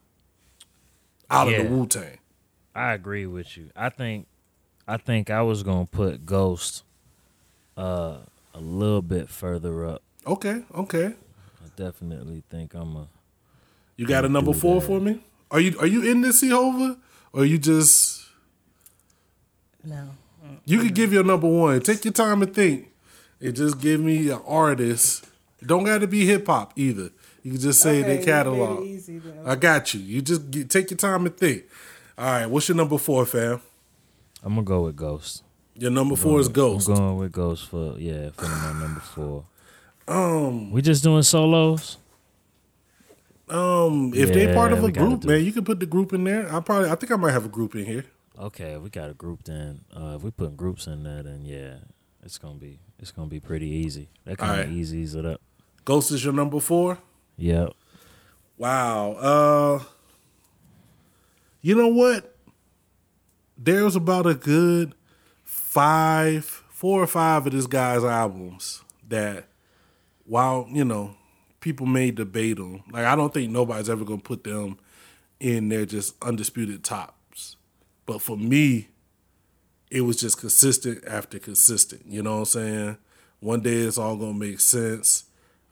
out of the Wu Tang. I agree with you. I think I think I was gonna put Ghost uh a little bit further up. Okay, okay. I definitely think I'm a You got a number four that. for me? Are you are you in this C-Hova? Or you just No. you could give your number one. Take your time and think. And just give me an artist. Don't got to be hip hop either. You can just say Okay, their you catalog. made it easy then. I got you. You just get, take your time and think. All right, what's your number four, fam? I'm gonna go with Ghost. Your number four is Ghost. I'm going with Ghost for yeah, for my number four. Um We just doing solos? Um, if they part of a group, man, you can put the group in there. I probably, I think I might have a group in here. Okay, we got a group then. Uh if we put groups in there then yeah, it's gonna be it's gonna be pretty easy. That kinda Alright. eases it up. Ghost is your number four. Yep. Wow. Uh You know what? There's about a good five, four or five of this guy's albums that while, you know, people may debate them. Like I don't think nobody's ever gonna put them in their just undisputed tops. But for me, it was just consistent after consistent. You know what I'm saying? One day it's all gonna make sense.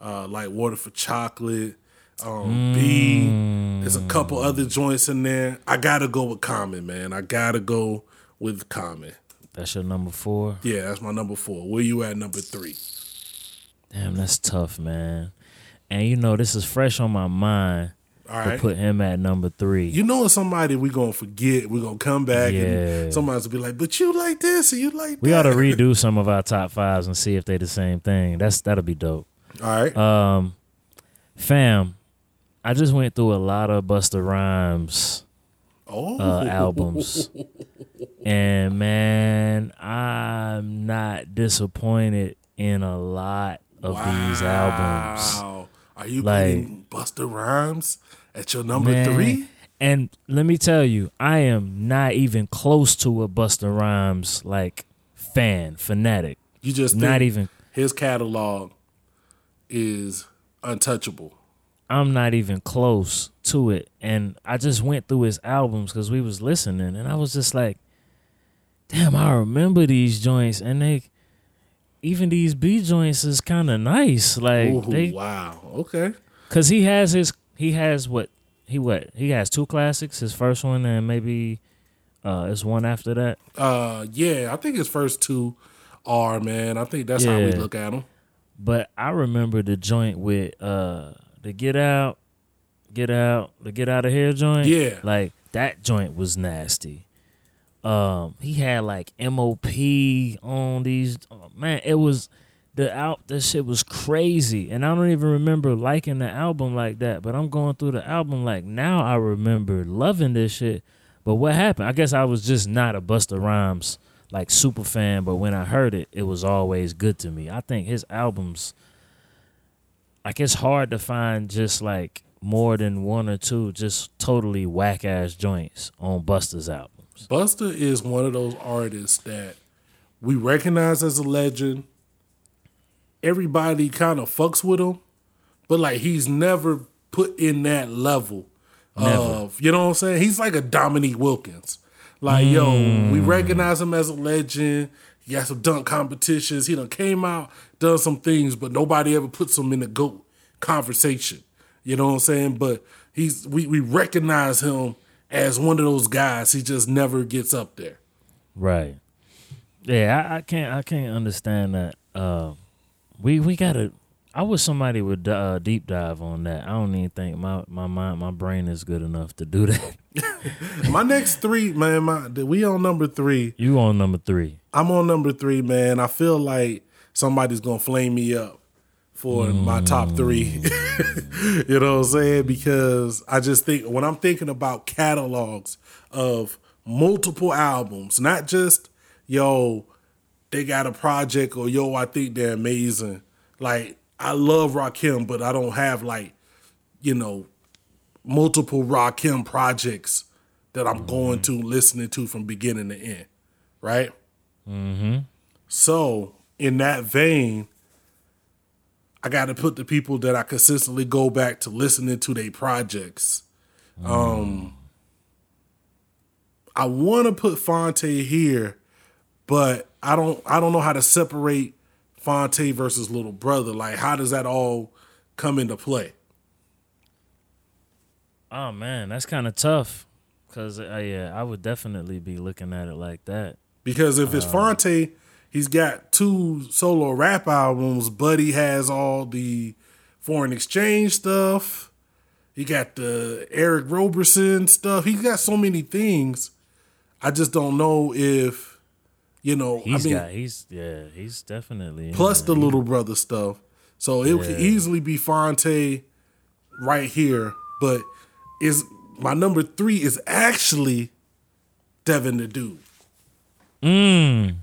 Uh, like Water for Chocolate, um, B. There's a couple other joints in there. I gotta go with Common, man. I gotta go with Common. That's your number four. Yeah, that's my number four. Where you at number three? Damn, that's tough, man. And you know, this is fresh on my mind All to put him at number three. you know somebody we gonna forget. We are gonna come back Yeah. and somebody's gonna be like, but you like this and you like that. we that. ought to redo some of our top fives and see if they the same thing. That's that'll be dope. All right. Um, fam, I just went through a lot of Busta Rhymes oh. uh, albums, and man, I'm not disappointed in a lot of these albums. Wow. Are you Like- Busta Rhymes at your number Man, three? And let me tell you, I am not even close to a Busta Rhymes like fan, fanatic. You just Not even his catalog is untouchable. I'm not even close to it. And I just went through his albums because we was listening, and I was just like, "Damn, I remember these joints." And they, even these B joints is kind of nice. Like Ooh, they, wow. Okay. cause he has his, he has what he what he has two classics. His first one and maybe, uh, it's one after that. Uh, yeah, I think his first two are man. I think that's how we look at them. But I remember the joint with uh the Get Out, Get Out, the Get Out of Here joint. Yeah. Like that joint was nasty. Um, he had like MOP on these. oh, man, it was the out that shit was crazy, and I don't even remember liking the album like that. But I'm going through the album like now I remember loving this shit. But what happened? I guess I was just not a Busta Rhymes like super fan, but when I heard it, it was always good to me. I think his albums, like it's hard to find just like more than one or two just totally whack ass joints on Busta's albums. Busta is one of those artists that we recognize as a legend. Everybody kind of fucks with him, but like he's never put in that level of you know what I'm saying. He's like a Dominique Wilkins. Like yo, we recognize him as a legend. He got some dunk competitions. He done came out, done some things, but nobody ever puts him in the goat conversation. You know what I'm saying? But he's we we recognize him as one of those guys. He just never gets up there. Right. Yeah, I, I can't I can't understand that. Uh, we we gotta. I wish somebody would uh, deep dive on that. I don't even think my my mind my brain is good enough to do that. My next three, man, my we on number three. you on number three? I'm on number three, man. I feel like somebody's gonna flame me up for my top three. Mm. you know what I'm saying? Because I just think when I'm thinking about catalogs of multiple albums, not just yo, they got a project or yo, I think they're amazing. Like I love Rakim, but I don't have like, you know, multiple Rakim projects that I'm going to listening to from beginning to end. Right? So, in that vein, I got to put the people that I consistently go back to listening to their projects. Um, I want to put Phonte here, but I don't. I don't know how to separate Phonte versus Little Brother. Like, how does that all come into play? Oh man, that's kind of tough. Cause uh, yeah, I would definitely be looking at it like that. Because if it's Phonte, he's got two solo rap albums. Buddy has all the foreign exchange stuff. He got the Eric Roberson stuff. He's got so many things. I just don't know if, you know, He's I mean, got he's yeah he's definitely plus the little brother stuff. So it could easily be Phonte right here, but is my number three is actually Devin the Dude. Mm.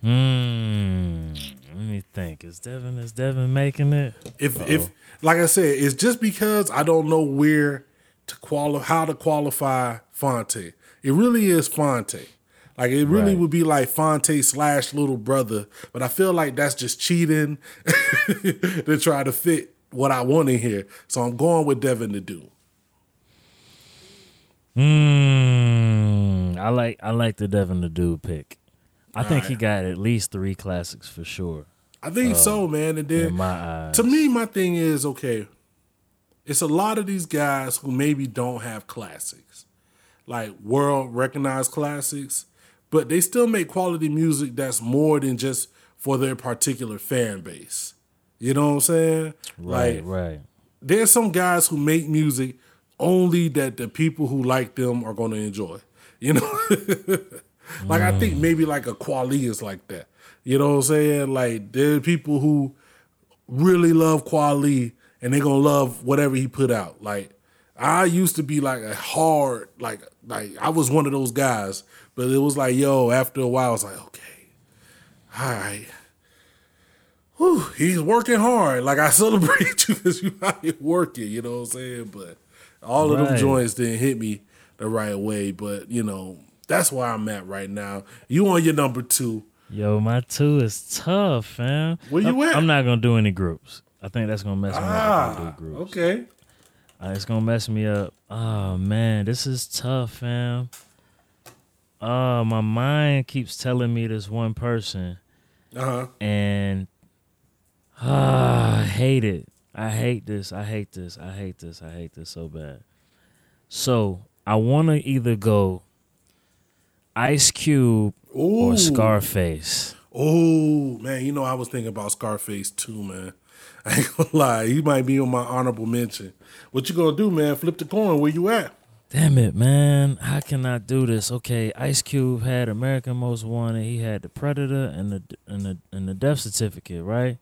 Hmm. Let me think. Is Devin is Devin making it? If if like I said, it's just because I don't know where to qualify how to qualify Phonte. It really is Phonte. Like it really Right. would be like Phonte slash little brother, but I feel like that's just cheating to try to fit what I want in here. So I'm going with Devin the Dude. Hmm. I like I like the Devin the Dude pick. I think he got at least three classics for sure. I think so, man. And then In my eyes. to me, my thing is okay. It's a lot of these guys who maybe don't have classics, like world recognized classics, but they still make quality music that's more than just for their particular fan base. You know what I'm saying? Right, like, right. there's some guys who make music only that the people who like them are going to enjoy. You know, like I think mm. maybe like a Kweli is like that. You know what I'm saying? Like there are people who really love Kweli and they're gonna love whatever he put out. Like I used to be like a hard, like like I was one of those guys, but it was like, yo, after a while, I was like, okay, all right. Whew, he's working hard. Like I celebrate you because you out here working. You know what I'm saying? But all of them joints didn't hit me the right way. But you know that's where I'm at right now. You on your number two? Yo, my two is tough, fam. Where you I'm, at? I'm not gonna do any groups. I think that's gonna mess me up. I Ah, do groups. okay. Uh, it's gonna mess me up. Oh man, this is tough, fam. Oh, my mind keeps telling me this one person, Uh huh. and ah, I hate it. I hate this. I hate this. I hate this. I hate this so bad. So I want to either go Ice Cube or Scarface. Oh man, you know I was thinking about Scarface too, man. I ain't gonna lie, he might be on my honorable mention. What you gonna do, man? Flip the coin. Where you at? Damn it, man! How can I do this? Okay, Ice Cube had American Most Wanted. He had the Predator and the and the and the Death Certificate, right?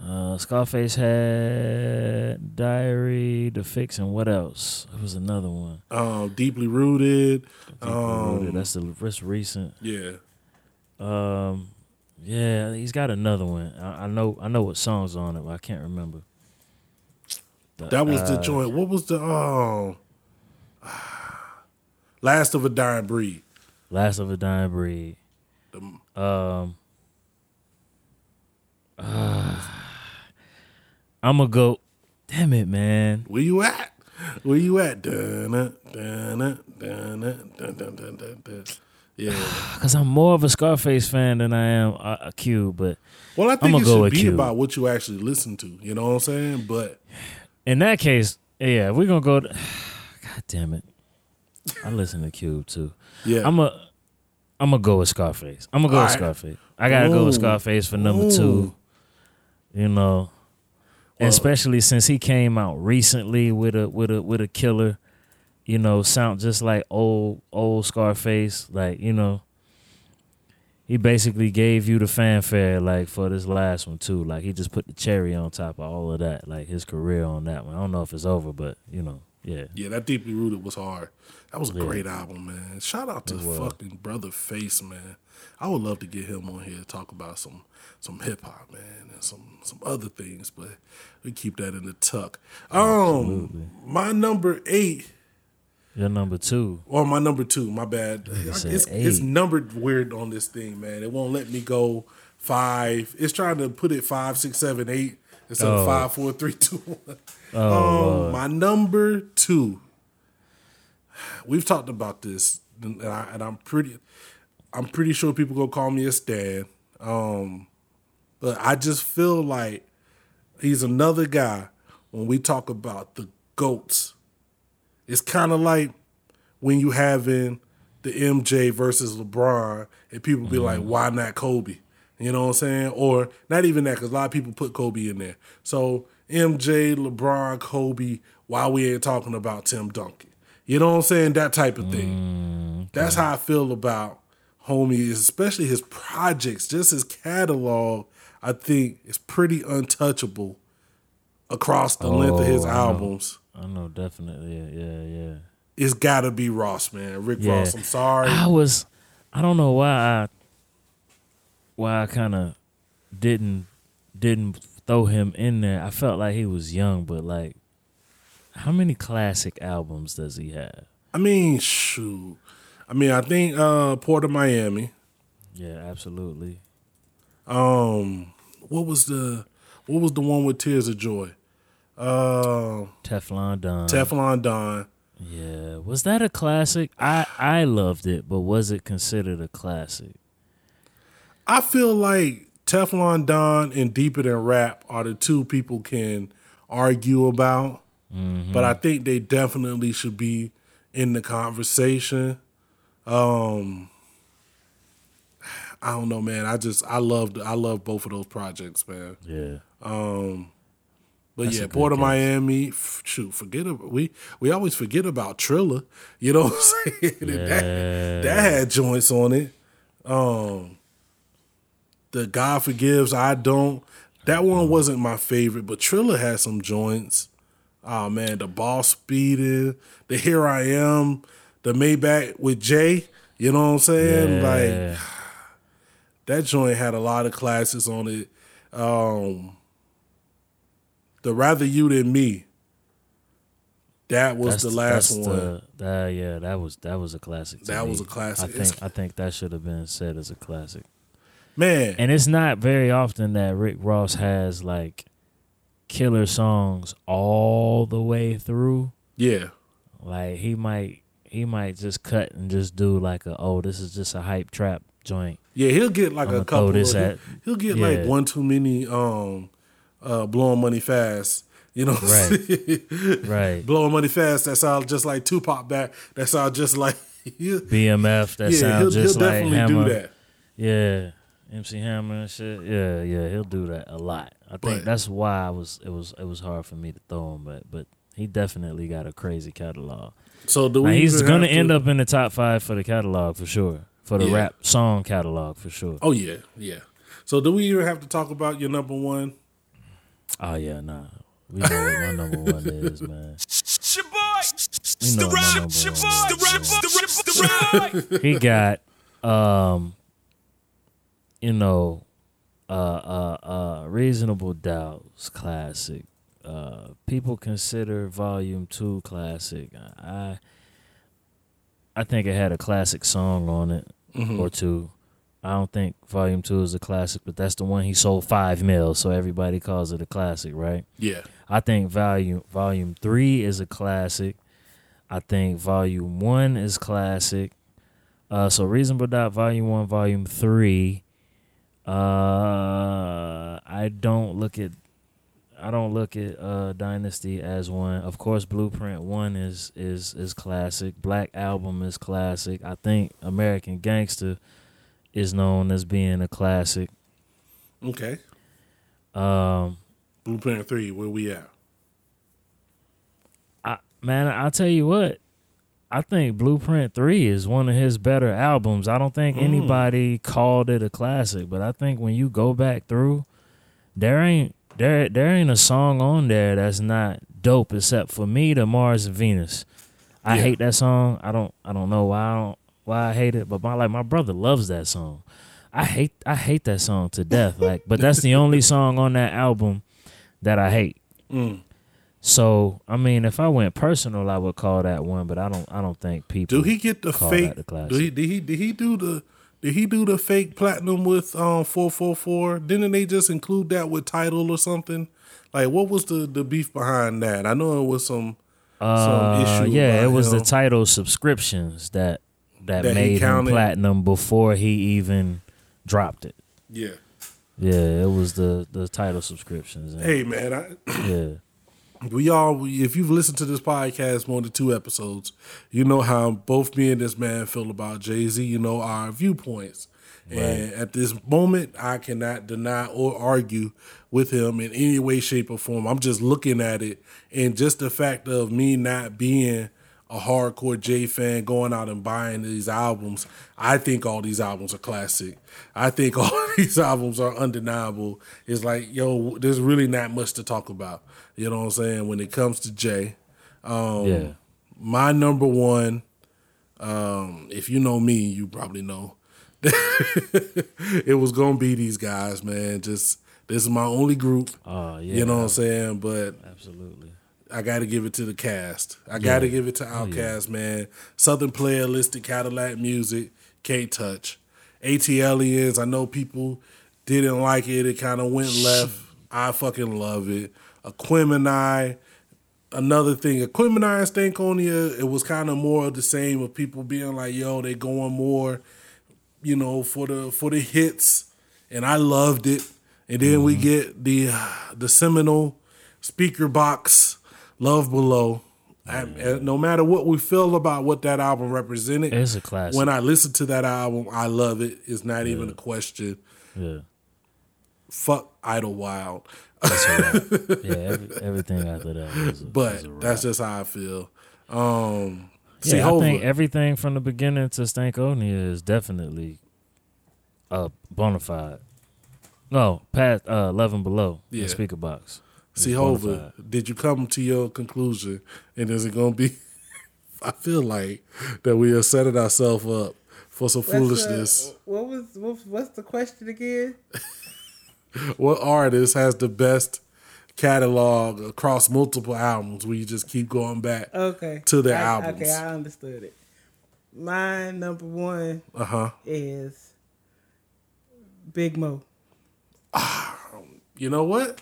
Uh, Scarface had Diary, The Fix, and what else? It was another one. Um, deeply rooted. Deeply Um, Rooted. That's the that's recent. Yeah. Um, yeah, he's got another one. I, I know I know what songs on it, but I can't remember. But, That was the uh, joint. What was the um Last of a Dying Breed? Last of a Dying Breed. Um, I'm gonna go. Damn it, man. Where you at? Where you at? Yeah, because I'm more of a Scarface fan than I am a, a Q. But well, I think it should be Q. about what you actually listen to. You know what I'm saying? But in that case, yeah, we're gonna go. To, God damn it! I listen to Cube too. Yeah, I'm a. I'm gonna go with Scarface. I'm gonna go All with Scarface. I gotta Ooh. go with Scarface for number Ooh. two. You know, well- especially since he came out recently with a with a with a killer. You know, sound just like old old Scarface. Like you know, he basically gave you the fanfare like for this last one too. Like he just put the cherry on top of all of that. Like his career on that one. I don't know if it's over, but you know, yeah. yeah, that deeply rooted was hard. That was a Yeah. great album, man. Shout out to fucking brother Face, man. I would love to get him on here to talk about some some hip hop, man, and some some other things, but we keep that in the tuck. Um, my number eight You're number two. Or my number two, my bad. It's, said it's, numbered weird on this thing, man. It won't let me go five. It's trying to put it five, six, seven, eight instead Oh. of five, four, three, two, one. Oh, um, my number two. We've talked about this, and, I, and I'm pretty, I'm pretty sure people gonna call me a stan. Um, but I just feel like he's another guy when we talk about the goats. It's kind of like when you having the MJ versus LeBron, and people be like, "Why not Kobe?" You know what I'm saying? Or not even that, because a lot of people put Kobe in there. So MJ, LeBron, Kobe. Why we ain't talking about Tim Duncan? You know what I'm saying? That type of thing. That's how I feel about homie, especially his projects, just his catalog. I think is pretty untouchable across the length of his Oh, I know. albums. I know, definitely. Yeah, yeah, yeah. It's got to be Ross, man. Rick Yeah. Ross. I'm sorry. I was, I don't know why I, why I kind of didn't didn't throw him in there. I felt like he was young, but like, how many classic albums does he have? I mean, shoot. I mean, I think uh Port of Miami. Yeah, absolutely. Um, what was the what was the one with Tears of Joy? Uh, Teflon Don. Teflon Don. yeah, was that a classic? I I loved it, but was it considered a classic? I feel like Teflon Don and Deeper Than Rap are the two people can argue about, but I think they definitely should be in the conversation. Um, I don't know, man. I just I loved I love both of those projects, man. Yeah. Um, but That's yeah, Port of. Miami. f- Shoot, forget about we we always forget about Trilla. You know what I'm saying? And that, that had joints on it. Um, the God forgives, I don't. That one wasn't my favorite, but Trilla had some joints. Oh man, the ball speeding, the Here I Am, the Maybach with Jay. You know what I'm saying? Like that joint had a lot of classes on it. Um, the Rather You Than Me. That was the last that's one. The, yeah, that was that was a classic. That me. was a classic. I It's- think I think that should have been said as a classic. Man, And it's not very often that Rick Ross has like killer songs all the way through. yeah. Like he might he might just cut and just do like a oh this is just a hype trap joint. Yeah, he'll get like I'ma a couple. this of, at- he'll get like one too many um uh blowing money fast. You know, what I'm Right. Right. blowing money fast. That sound just like Tupac back. That sound just like BMF that he'll, sounds he'll just like definitely Hammer. do that. Yeah. MC Hammer and shit. Yeah, yeah, he'll do that a lot. I think that's why I was it was it was hard for me to throw him, but but he definitely got a crazy catalog. So do Now, we? he's gonna to- end up in the top five for the catalog for sure. For the Yeah. rap song catalog for sure. Oh yeah, yeah. So do we even have to talk about your number one? Oh yeah, nah. We know what my number one is, man. We know what my number one is. He got um you know uh uh uh reasonable doubts classic. Uh people consider volume two classic. I I think it had a classic song on it or two. I don't think volume two is a classic, but that's the one he sold five mil, so everybody calls it a classic, right? Yeah. I think volume volume three is a classic. I think volume one is classic. Uh, so reasonable doubt volume one, volume three. Uh, I don't look at I don't look at uh, Dynasty as one. Of course, Blueprint one is is is classic. Black Album is classic. I think American Gangster is known as being a classic. Okay. Um, Blueprint three. Where we at? I, man, I'll tell you what. I think Blueprint 3 is one of his better albums. I don't think anybody called it a classic, but I think when you go back through, there ain't there there ain't a song on there that's not dope except for me the Mars and Venus. I Yeah. hate that song. I don't I don't know why I don't why I hate it, but my like my brother loves that song. I hate I hate that song to death. Like, but that's the only song on that album that I hate. Mm. So I mean, if I went personal, I would call that one, but I don't. I don't think people. Do he get the fake? the classic. Do he, did he did he do the did he do the fake platinum with um four four four? Didn't they just include that with Tidal or something? Like what was the the beef behind that? I know it was some some Uh, issue. yeah, it was the Tidal subscriptions that that, That made him platinum before he even dropped it. yeah. Yeah, it was the the Tidal subscriptions. and- Hey man, I, yeah, we all if you've listened to this podcast more than two episodes, you know how both me and this man feel about Jay Z. You know our viewpoints, and at this moment, I cannot deny or argue with him in any way, shape, or form. I'm just looking at it, and just the fact of me not being a hardcore Jay fan going out and buying these albums, I think all these albums are classic. I think all these albums are undeniable. It's like, yo, there's really not much to talk about. You know what I'm saying? When it comes to Jay, um, yeah. my number one, um, if you know me, you probably know. it was gonna be these guys, man. Just this is my only group. Oh yeah. You know what I'm saying? But Absolutely. I got to give it to the cast. I got to give it to Outkast, man. Southernplayalisticadillacmuzik, can't touch. ATLiens, I know people didn't like it. It kind of went left. I fucking love it. Aquemini, another thing. Aquemini and Stankonia, it was kind of more of the same of people being like, yo, they going more, you know, for the for the hits, and I loved it. And then we mm-hmm. get the the seminal Speakerboxxx, Love Below. I- no matter what we feel about what that album represented, It's a classic. when I listen to that album, I love it. It's not even a question. Yeah. Fuck Idlewild. That's a yeah. Every, everything after that was. A, But was a that's just how I feel. Um, Yeah, see, I Hova, think everything from the beginning to Stankonia is definitely uh bona fide. No, past uh, eleven below. Yeah. Yeah, Speakerboxxx. It's see, bona Hova, did you come to your conclusion? And is it going to be? I feel like that we are setting ourselves up for some What's the- foolishness. what was what, what's the question again? What artist has the best catalog across multiple albums where you just keep going back? Okay. To the I- albums. Okay, I understood it. My number one Uh huh. is Big Moe. You know what?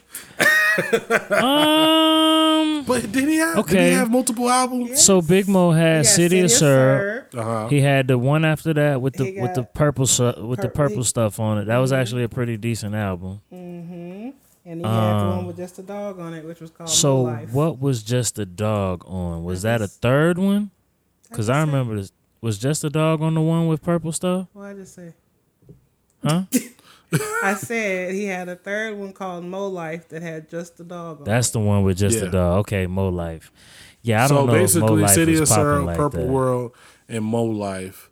Um. But did he have? Did he have multiple albums? So Big Moe had got City of Syrup. Uh huh. He had the one after that with the with the purple su- with the purple stuff on it. That was actually a pretty decent album. And he had the one Um, with just a dog on it, which was called So Life. what was just a dog on? Was that a third one? Because I just remember this. Was just a dog on the one with purple stuff? What I just say? Huh? I said he had a third one called Moe Life that had just the dog on. That's the one with just Yeah. the dog. Okay, Moe Life. Yeah, I don't know. if Mo basically, Life City of was Syrup, like Purple that. World, and Moe Life.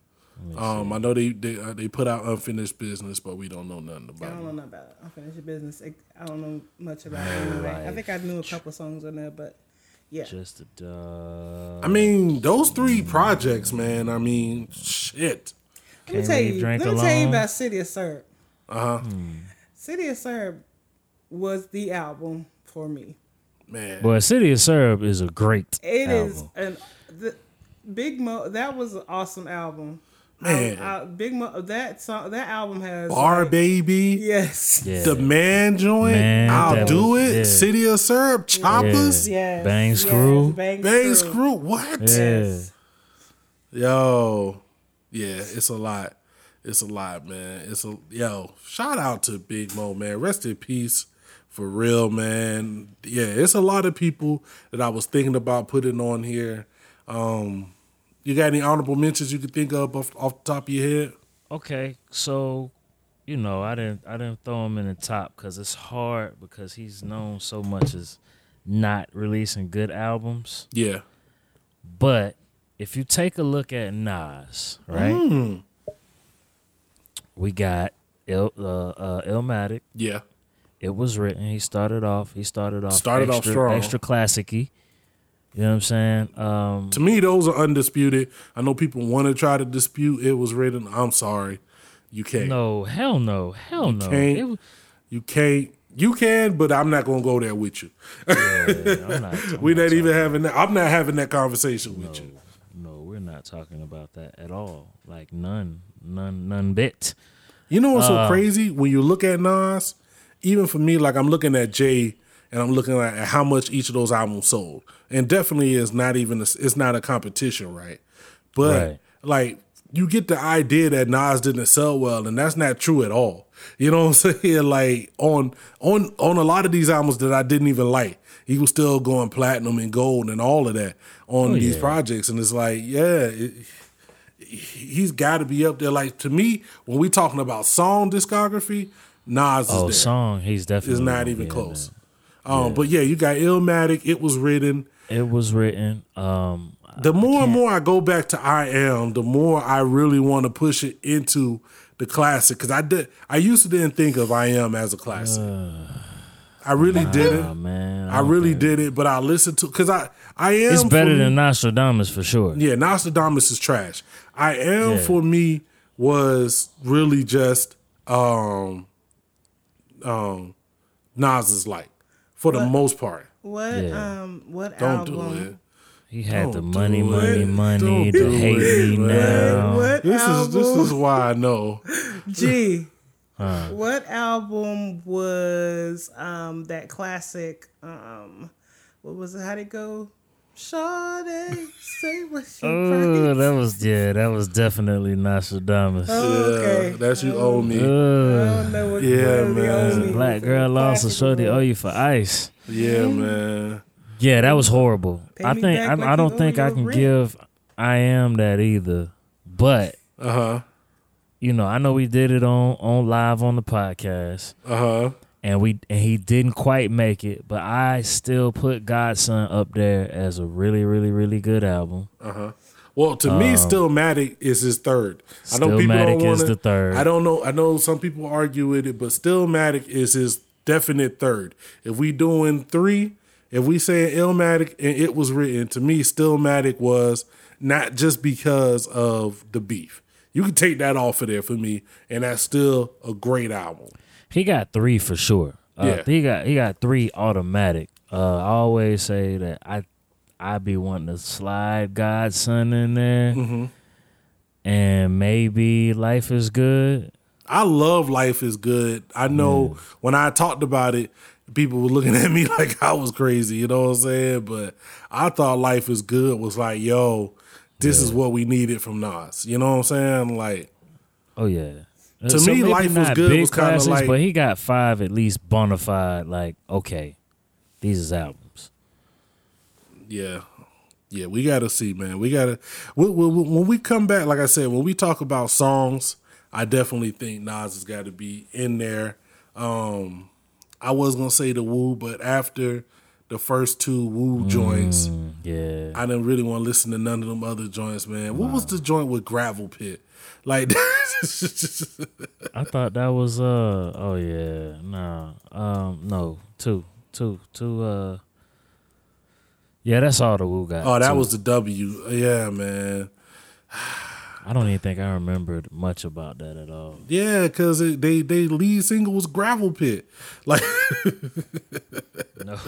Um, I know they they uh, they put out unfinished business, but we don't know nothing about. It. I don't know nothing about. Unfinished business. I don't know much about it anyway. I think I knew a couple songs on there, but yeah. Just the dog. I mean, those three projects, man. I mean, shit. Let me Can't tell you. drink Let me tell you about City of Syrup. Uh huh. City of Syrup was the album for me. Man. but City of Syrup is a great It is album. an the Big Moe. That was an awesome album. Man. I, I, Big Moe. That song. That album has Bar like- Baby. Yes. Yeah. The man joint. Man, I'll do was- it. yeah. City of Syrup. Choppers. Yes. Bang yes, Screw. Bang, Bang Screw. screw. What? Yeah. Yo. Yeah, it's a lot. It's a lot, man. It's a yo. Shout out to Big Moe, man. Rest in peace, for real, man. Yeah, it's a lot of people that I was thinking about putting on here. Um, you got any honorable mentions you could think of off, off the top of your head? Okay, so you know, I didn't I didn't throw him in the top because it's hard because he's known so much as not releasing good albums. Yeah. But if you take a look at Nas, right? Mm. We got Il uh, uh, Illmatic. Yeah. It was written. He started off. He started off. Started off extra, strong. Extra classicy. You know what I'm saying? Um, To me, those are undisputed. I know people want to try to dispute it was written. I'm sorry. You can't. no, hell no, hell no. can't. You can't. You can, but I'm not gonna go there with you. yeah, not, We're not not even having that. I'm not having that conversation with you. No, we're not talking about that at all. Like none, none, none bit. You know what's Uh, so crazy? When you look at Nas, even for me, like I'm looking at Jay and I'm looking at how much each of those albums sold, and definitely is not even a, it's not a competition, right? But Right. like you get the idea that Nas didn't sell well, and that's not true at all. You know what I'm saying? Like on on on a lot of these albums that I didn't even like, he was still going platinum and gold and all of that on Oh, these yeah. projects, and it's like, yeah. It, he's got to be up there. Like to me, when we talking about song discography, Nas is Oh, there. song, he's definitely is not even close. Um, but yeah, you got Illmatic. It was written. It was written. Um, The more and more I go back to I Am, the more I really want to push it into the classic. Because I did, I used to didn't think of I Am as a classic. I really oh didn't. man, I don't really did it, but I listened to because I I am. It's better me- than Nostradamus for sure. Yeah, Nostradamus is trash. I am Yeah. for me was really just um um Nas's like for the most part. What Yeah. um what Don't album? do it. He had the Don't money, money, it. money Don't to hate it, me man. now. What This is album? this is why I know. G. Huh. What album was um that classic um what was it? How'd it go? Sade, say what you Oh, praise. that was yeah, that was definitely Nostradamus. Oh, okay. Yeah, that's you owe me. I Ugh. don't know what Yeah, really man. owes me. Black girl lost a Classic shorty owe you for ice. Yeah, man. Yeah, that was horrible. Pay I think I, like I don't think I can rent. give I am that either. But Uh huh. you know, I know we did it on on live on the podcast, Uh huh. And we and he didn't quite make it, but I still put Godson up there as a really, really, really good album. Uh huh. Well, to me, Stillmatic is his third. I know people Stillmatic don't want is the third. I don't know. I know some people argue with it, but Stillmatic is his definite third. If we doing three, if we say Illmatic and it was written, to me, Stillmatic was not just because of the beef. You can take that off of there for me, and that's still a great album. He got three for sure. Uh, Yeah. he got he got three automatic. Uh, I always say that I I be wanting to slide Godson in there, Mm-hmm. and maybe Life is Good. I love Life is Good. I know when I talked about it, people were looking at me like I was crazy, you know what I'm saying? But I thought Life is Good was like, yo, this is what we needed from Nas. You know what I'm saying? Like, Oh yeah. Uh, To me, maybe Life Was Good big was kinda classics, like- but he got five at least bona fide. Like, okay, these is albums. yeah. Yeah, we got to see, man. We got to, we, we, we- when we come back, like I said, when we talk about songs, I definitely think Nas has got to be in there. Um, I was gonna say the Wu, but after the first two Wu joints, Yeah. I didn't really want to listen to none of them other joints, man. What was the joint with Gravel Pit? Like, I thought that was uh oh yeah nah um no two two two uh yeah that's all the Wu got. oh, that two. was the W. Yeah, man. I don't even think I remembered much about that at all. Yeah, because they they lead single was Gravel Pit. Like, No,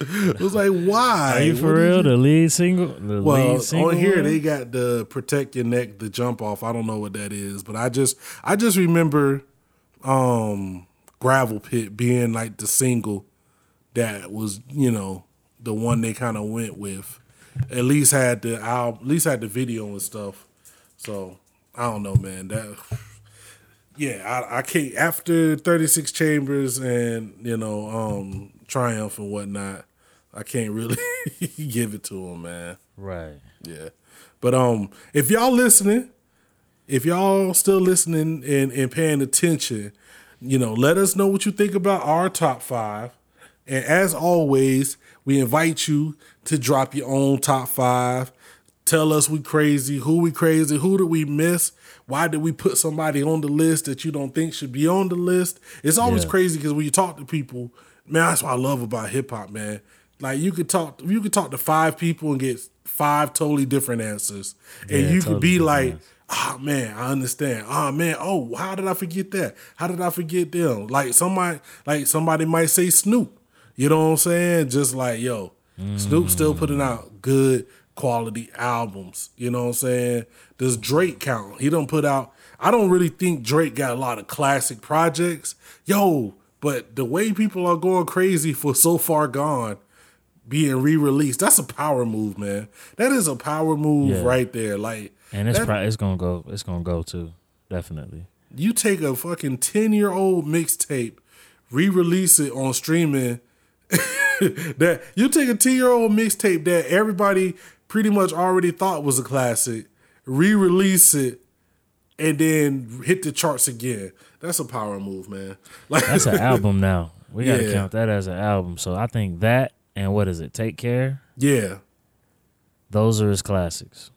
it was like, why? are you for real? you- The lead single, the Well, lead single on here one? they got the protect your neck, the jump off. I don't know what that is, but I just I just remember um Gravel Pit being like the single that was, you know, the one they kind of went with. At least had the album, at least had the video and stuff. So I don't know, man. That yeah, I, I can't after thirty six chambers and you know um Triumph and whatnot. I can't really give it to him, man. right. Yeah. But um if y'all listening, if y'all still listening and, and paying attention, you know, let us know what you think about our top five. And as always, we invite you to drop your own top five. Tell us we crazy, who we crazy, who did we miss? Why did we put somebody on the list that you don't think should be on the list? It's always Yeah. crazy because when you talk to people, man, that's what I love about hip hop, man. Like you could talk, you could talk to five people and get five totally different answers, and Yeah, you totally could be like, answers. oh man, I understand. Oh man, oh how did I forget that? How did I forget them? Like somebody, like somebody might say Snoop. You know what I'm saying? Just like yo, Snoop still mm-hmm. putting out good quality albums. You know what I'm saying? Does Drake count? He don't put out. I don't really think Drake got a lot of classic projects. Yo, but the way people are going crazy for So Far Gone being re-released, that's a power move, man. That is a power move Yeah. right there. Like And it's that- probably it's gonna go. It's gonna go too. Definitely. you take a fucking 10 year old mixtape, re release it on streaming. that you take a 10 year old mixtape that everybody pretty much already thought was a classic, re release it, and then hit the charts again. That's a power move, man. Like That's an album now. We gotta Yeah. count that as an album. So I think that and what is it? Take care. yeah. Those are his classics.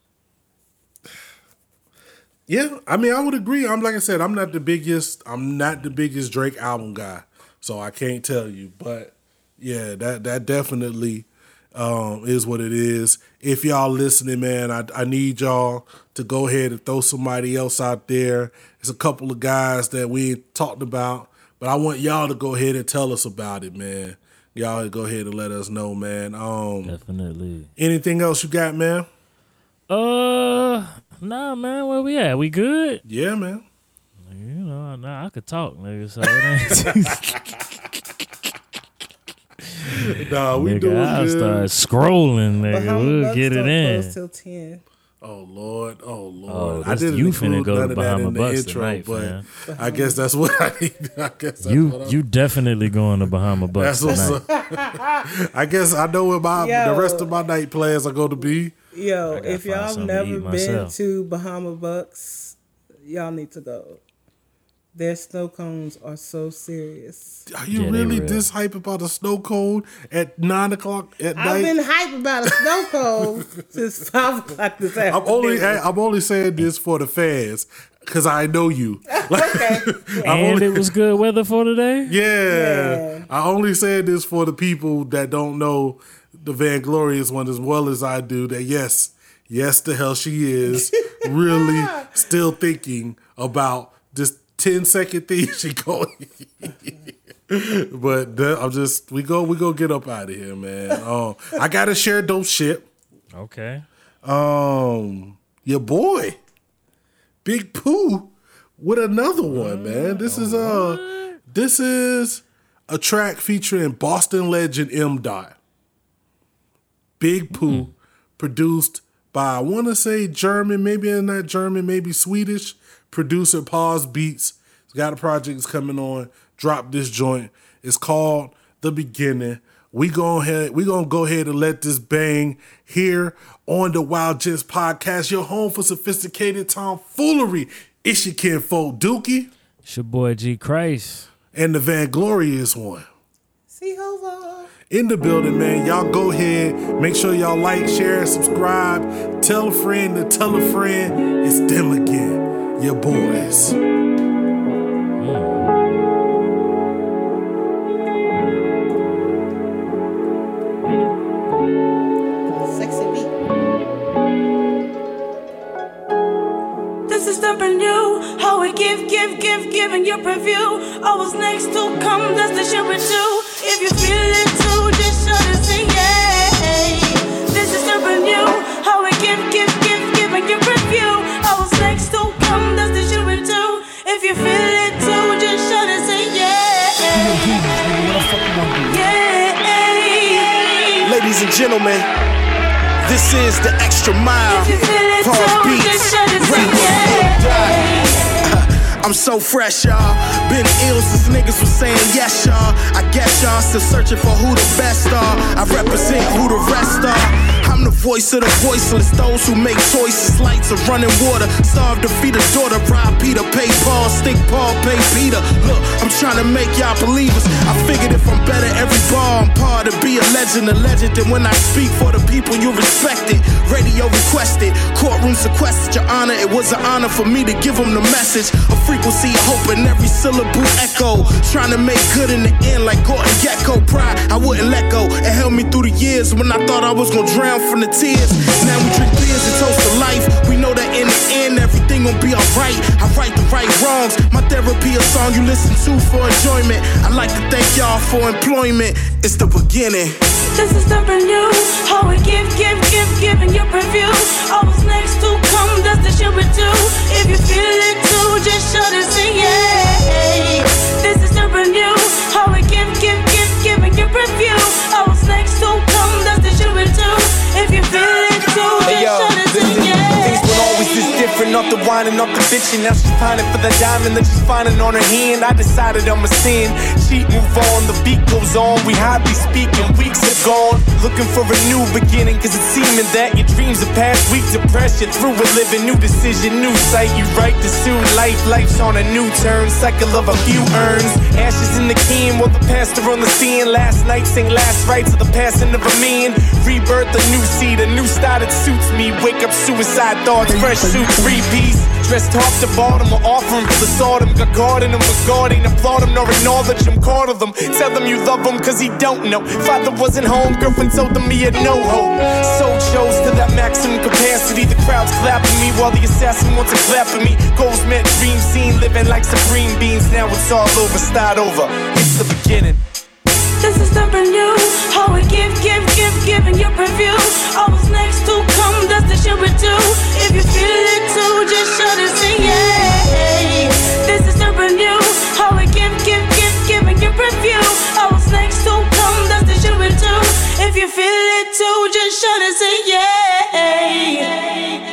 Yeah, I mean, I would agree. I'm like I said, I'm not the biggest. I'm not the biggest Drake album guy, so I can't tell you. But yeah, that that definitely um, is what it is. If y'all listening, man, I I need y'all to go ahead and throw somebody else out there. There's a couple of guys that we talked about, but I want y'all to go ahead and tell us about it, man. Y'all go ahead and let us know, man. Um, Definitely. anything else you got, man? Uh, nah, man. Where we at? We good? Yeah, man. You know, nah, I could talk, nigga. So it ain't. Nah, we nigga, doing I'll good. start scrolling, nigga. We'll get it in. close till ten. Oh Lord, oh Lord! Oh, I this- didn't you include finna go to of that Bahama in Bucks intro, tonight, but fam. I guess that's what I need. I guess that's You what I'm, you definitely going to Bahama Bucks that's what's tonight. up. I guess I know where my Yo. the rest of my night plans are going to be. Yo, if y'all something never been myself. to Bahama Bucks, y'all need to go. Their snow cones are so serious. Are you Yeah, really real. this hype about a snow cone at nine o'clock at night? I've been hype about a snow cone since five o'clock this afternoon. I'm only I'm only saying this for the fans because I know you. okay. I'm And only- it was good weather for today. Yeah. Yeah. I only said this for the people that don't know the Vainglorious one as well as I do. That yes, yes, the hell she is really still thinking about this 10 second thing she going. but that, I'm just we go we go get up out of here, man. Um, I gotta share dope shit. Okay. Um, your boy, Big Pooh, with another one, man. This is uh this is a track featuring Boston legend M. Dot. Big Pooh, produced by I want to say German, maybe not German, maybe Swedish producer Pause Beats. He's got a project that's coming on. Drop this joint. It's called The Beginning. we go ahead, we gonna go ahead and let this bang here on the Wild Gents podcast, your home for sophisticated tomfoolery. It's your kinfolk Dookie It's your boy G Christ. and the Vainglorious one. C-Hova. in the building, man. Y'all go ahead. Make sure y'all like, share, subscribe. Tell a friend to tell a friend. It's them again. Your boys. Sexy beat. This is something new. How we give, give, give, giving your preview. I was next to come, that's the shit we do. If you feel it you feel it too, just shut and say yeah. Yeah. Ladies and gentlemen, this is the extra mile. If you feel it too, beats, just shut and say rappers, yeah. I'm so fresh, y'all. Been ill since niggas was saying yes, y'all. I guess y'all still searching for who the best are. I represent who the rest are. I'm the voice of the voiceless, those who make choices. Lights of running water, starve to feed a daughter. Rob Peter, pay Paul, stick Paul, pay Peter. Look, I'm trying to make y'all believers. I figured if I'm better every bar, I'm par to be a legend, a legend. And when I speak for the people, you respect it. Radio requested, courtroom sequestered. Your honor, it was an honor for me to give them the message. A frequency of hope in every syllable echo. Trying to make good in the end, like Gordon Gekko. Pride, I wouldn't let go. It held me through the years when I thought I was gonna drown from the tears. Now we drink beers and toast to life. We know that in the end, everything gon' be alright. I right the right wrongs. My therapy, a song you listen to for enjoyment. I like to thank y'all for employment. It's the beginning. This is something new. How we give, give, give, giving your preview. I was next to come, that's the shit we do. If you feel it too, just shut and say yeah. This Off the whining, off the bitching. Now she's pining for the diamond that she's finding on her hand. I decided I'm a sin. Cheat, move on. The beat goes on. We hardly speaking. Weeks are gone. Looking for a new beginning. Cause it's seeming that your dreams are past. Weak depression. Through a living. New decision. New sight. You right to sue life. Life's on a new turn. Cycle of a few urns. Ashes in the can while the pastor on the scene. Last night sing last rites of the passing of a man. Rebirth, a new seed, a new style that suits me. Wake up, suicide thoughts, fresh suit, three piece. Dressed top to bottom, or offering for the sodom. Got guarding them, regarding, applaud them, nor acknowledge call to them. Tell them you love them, cause he don't know. Father wasn't home, girlfriend told them he had no hope. Soul chose to that maximum capacity. The crowd's clapping me while the assassin wants to clap at me. Goals met, dream scene, living like supreme beings. Now it's all over, start over. It's the beginning. This is something new. How we give, give, give, giving your preview. I next to come, that's the shit we do. If you feel it too, just shut and say yeah. This is something new. How we give, give, give, giving your preview. I next to come, that's the shit we do. If you feel it too, just shut and say yeah.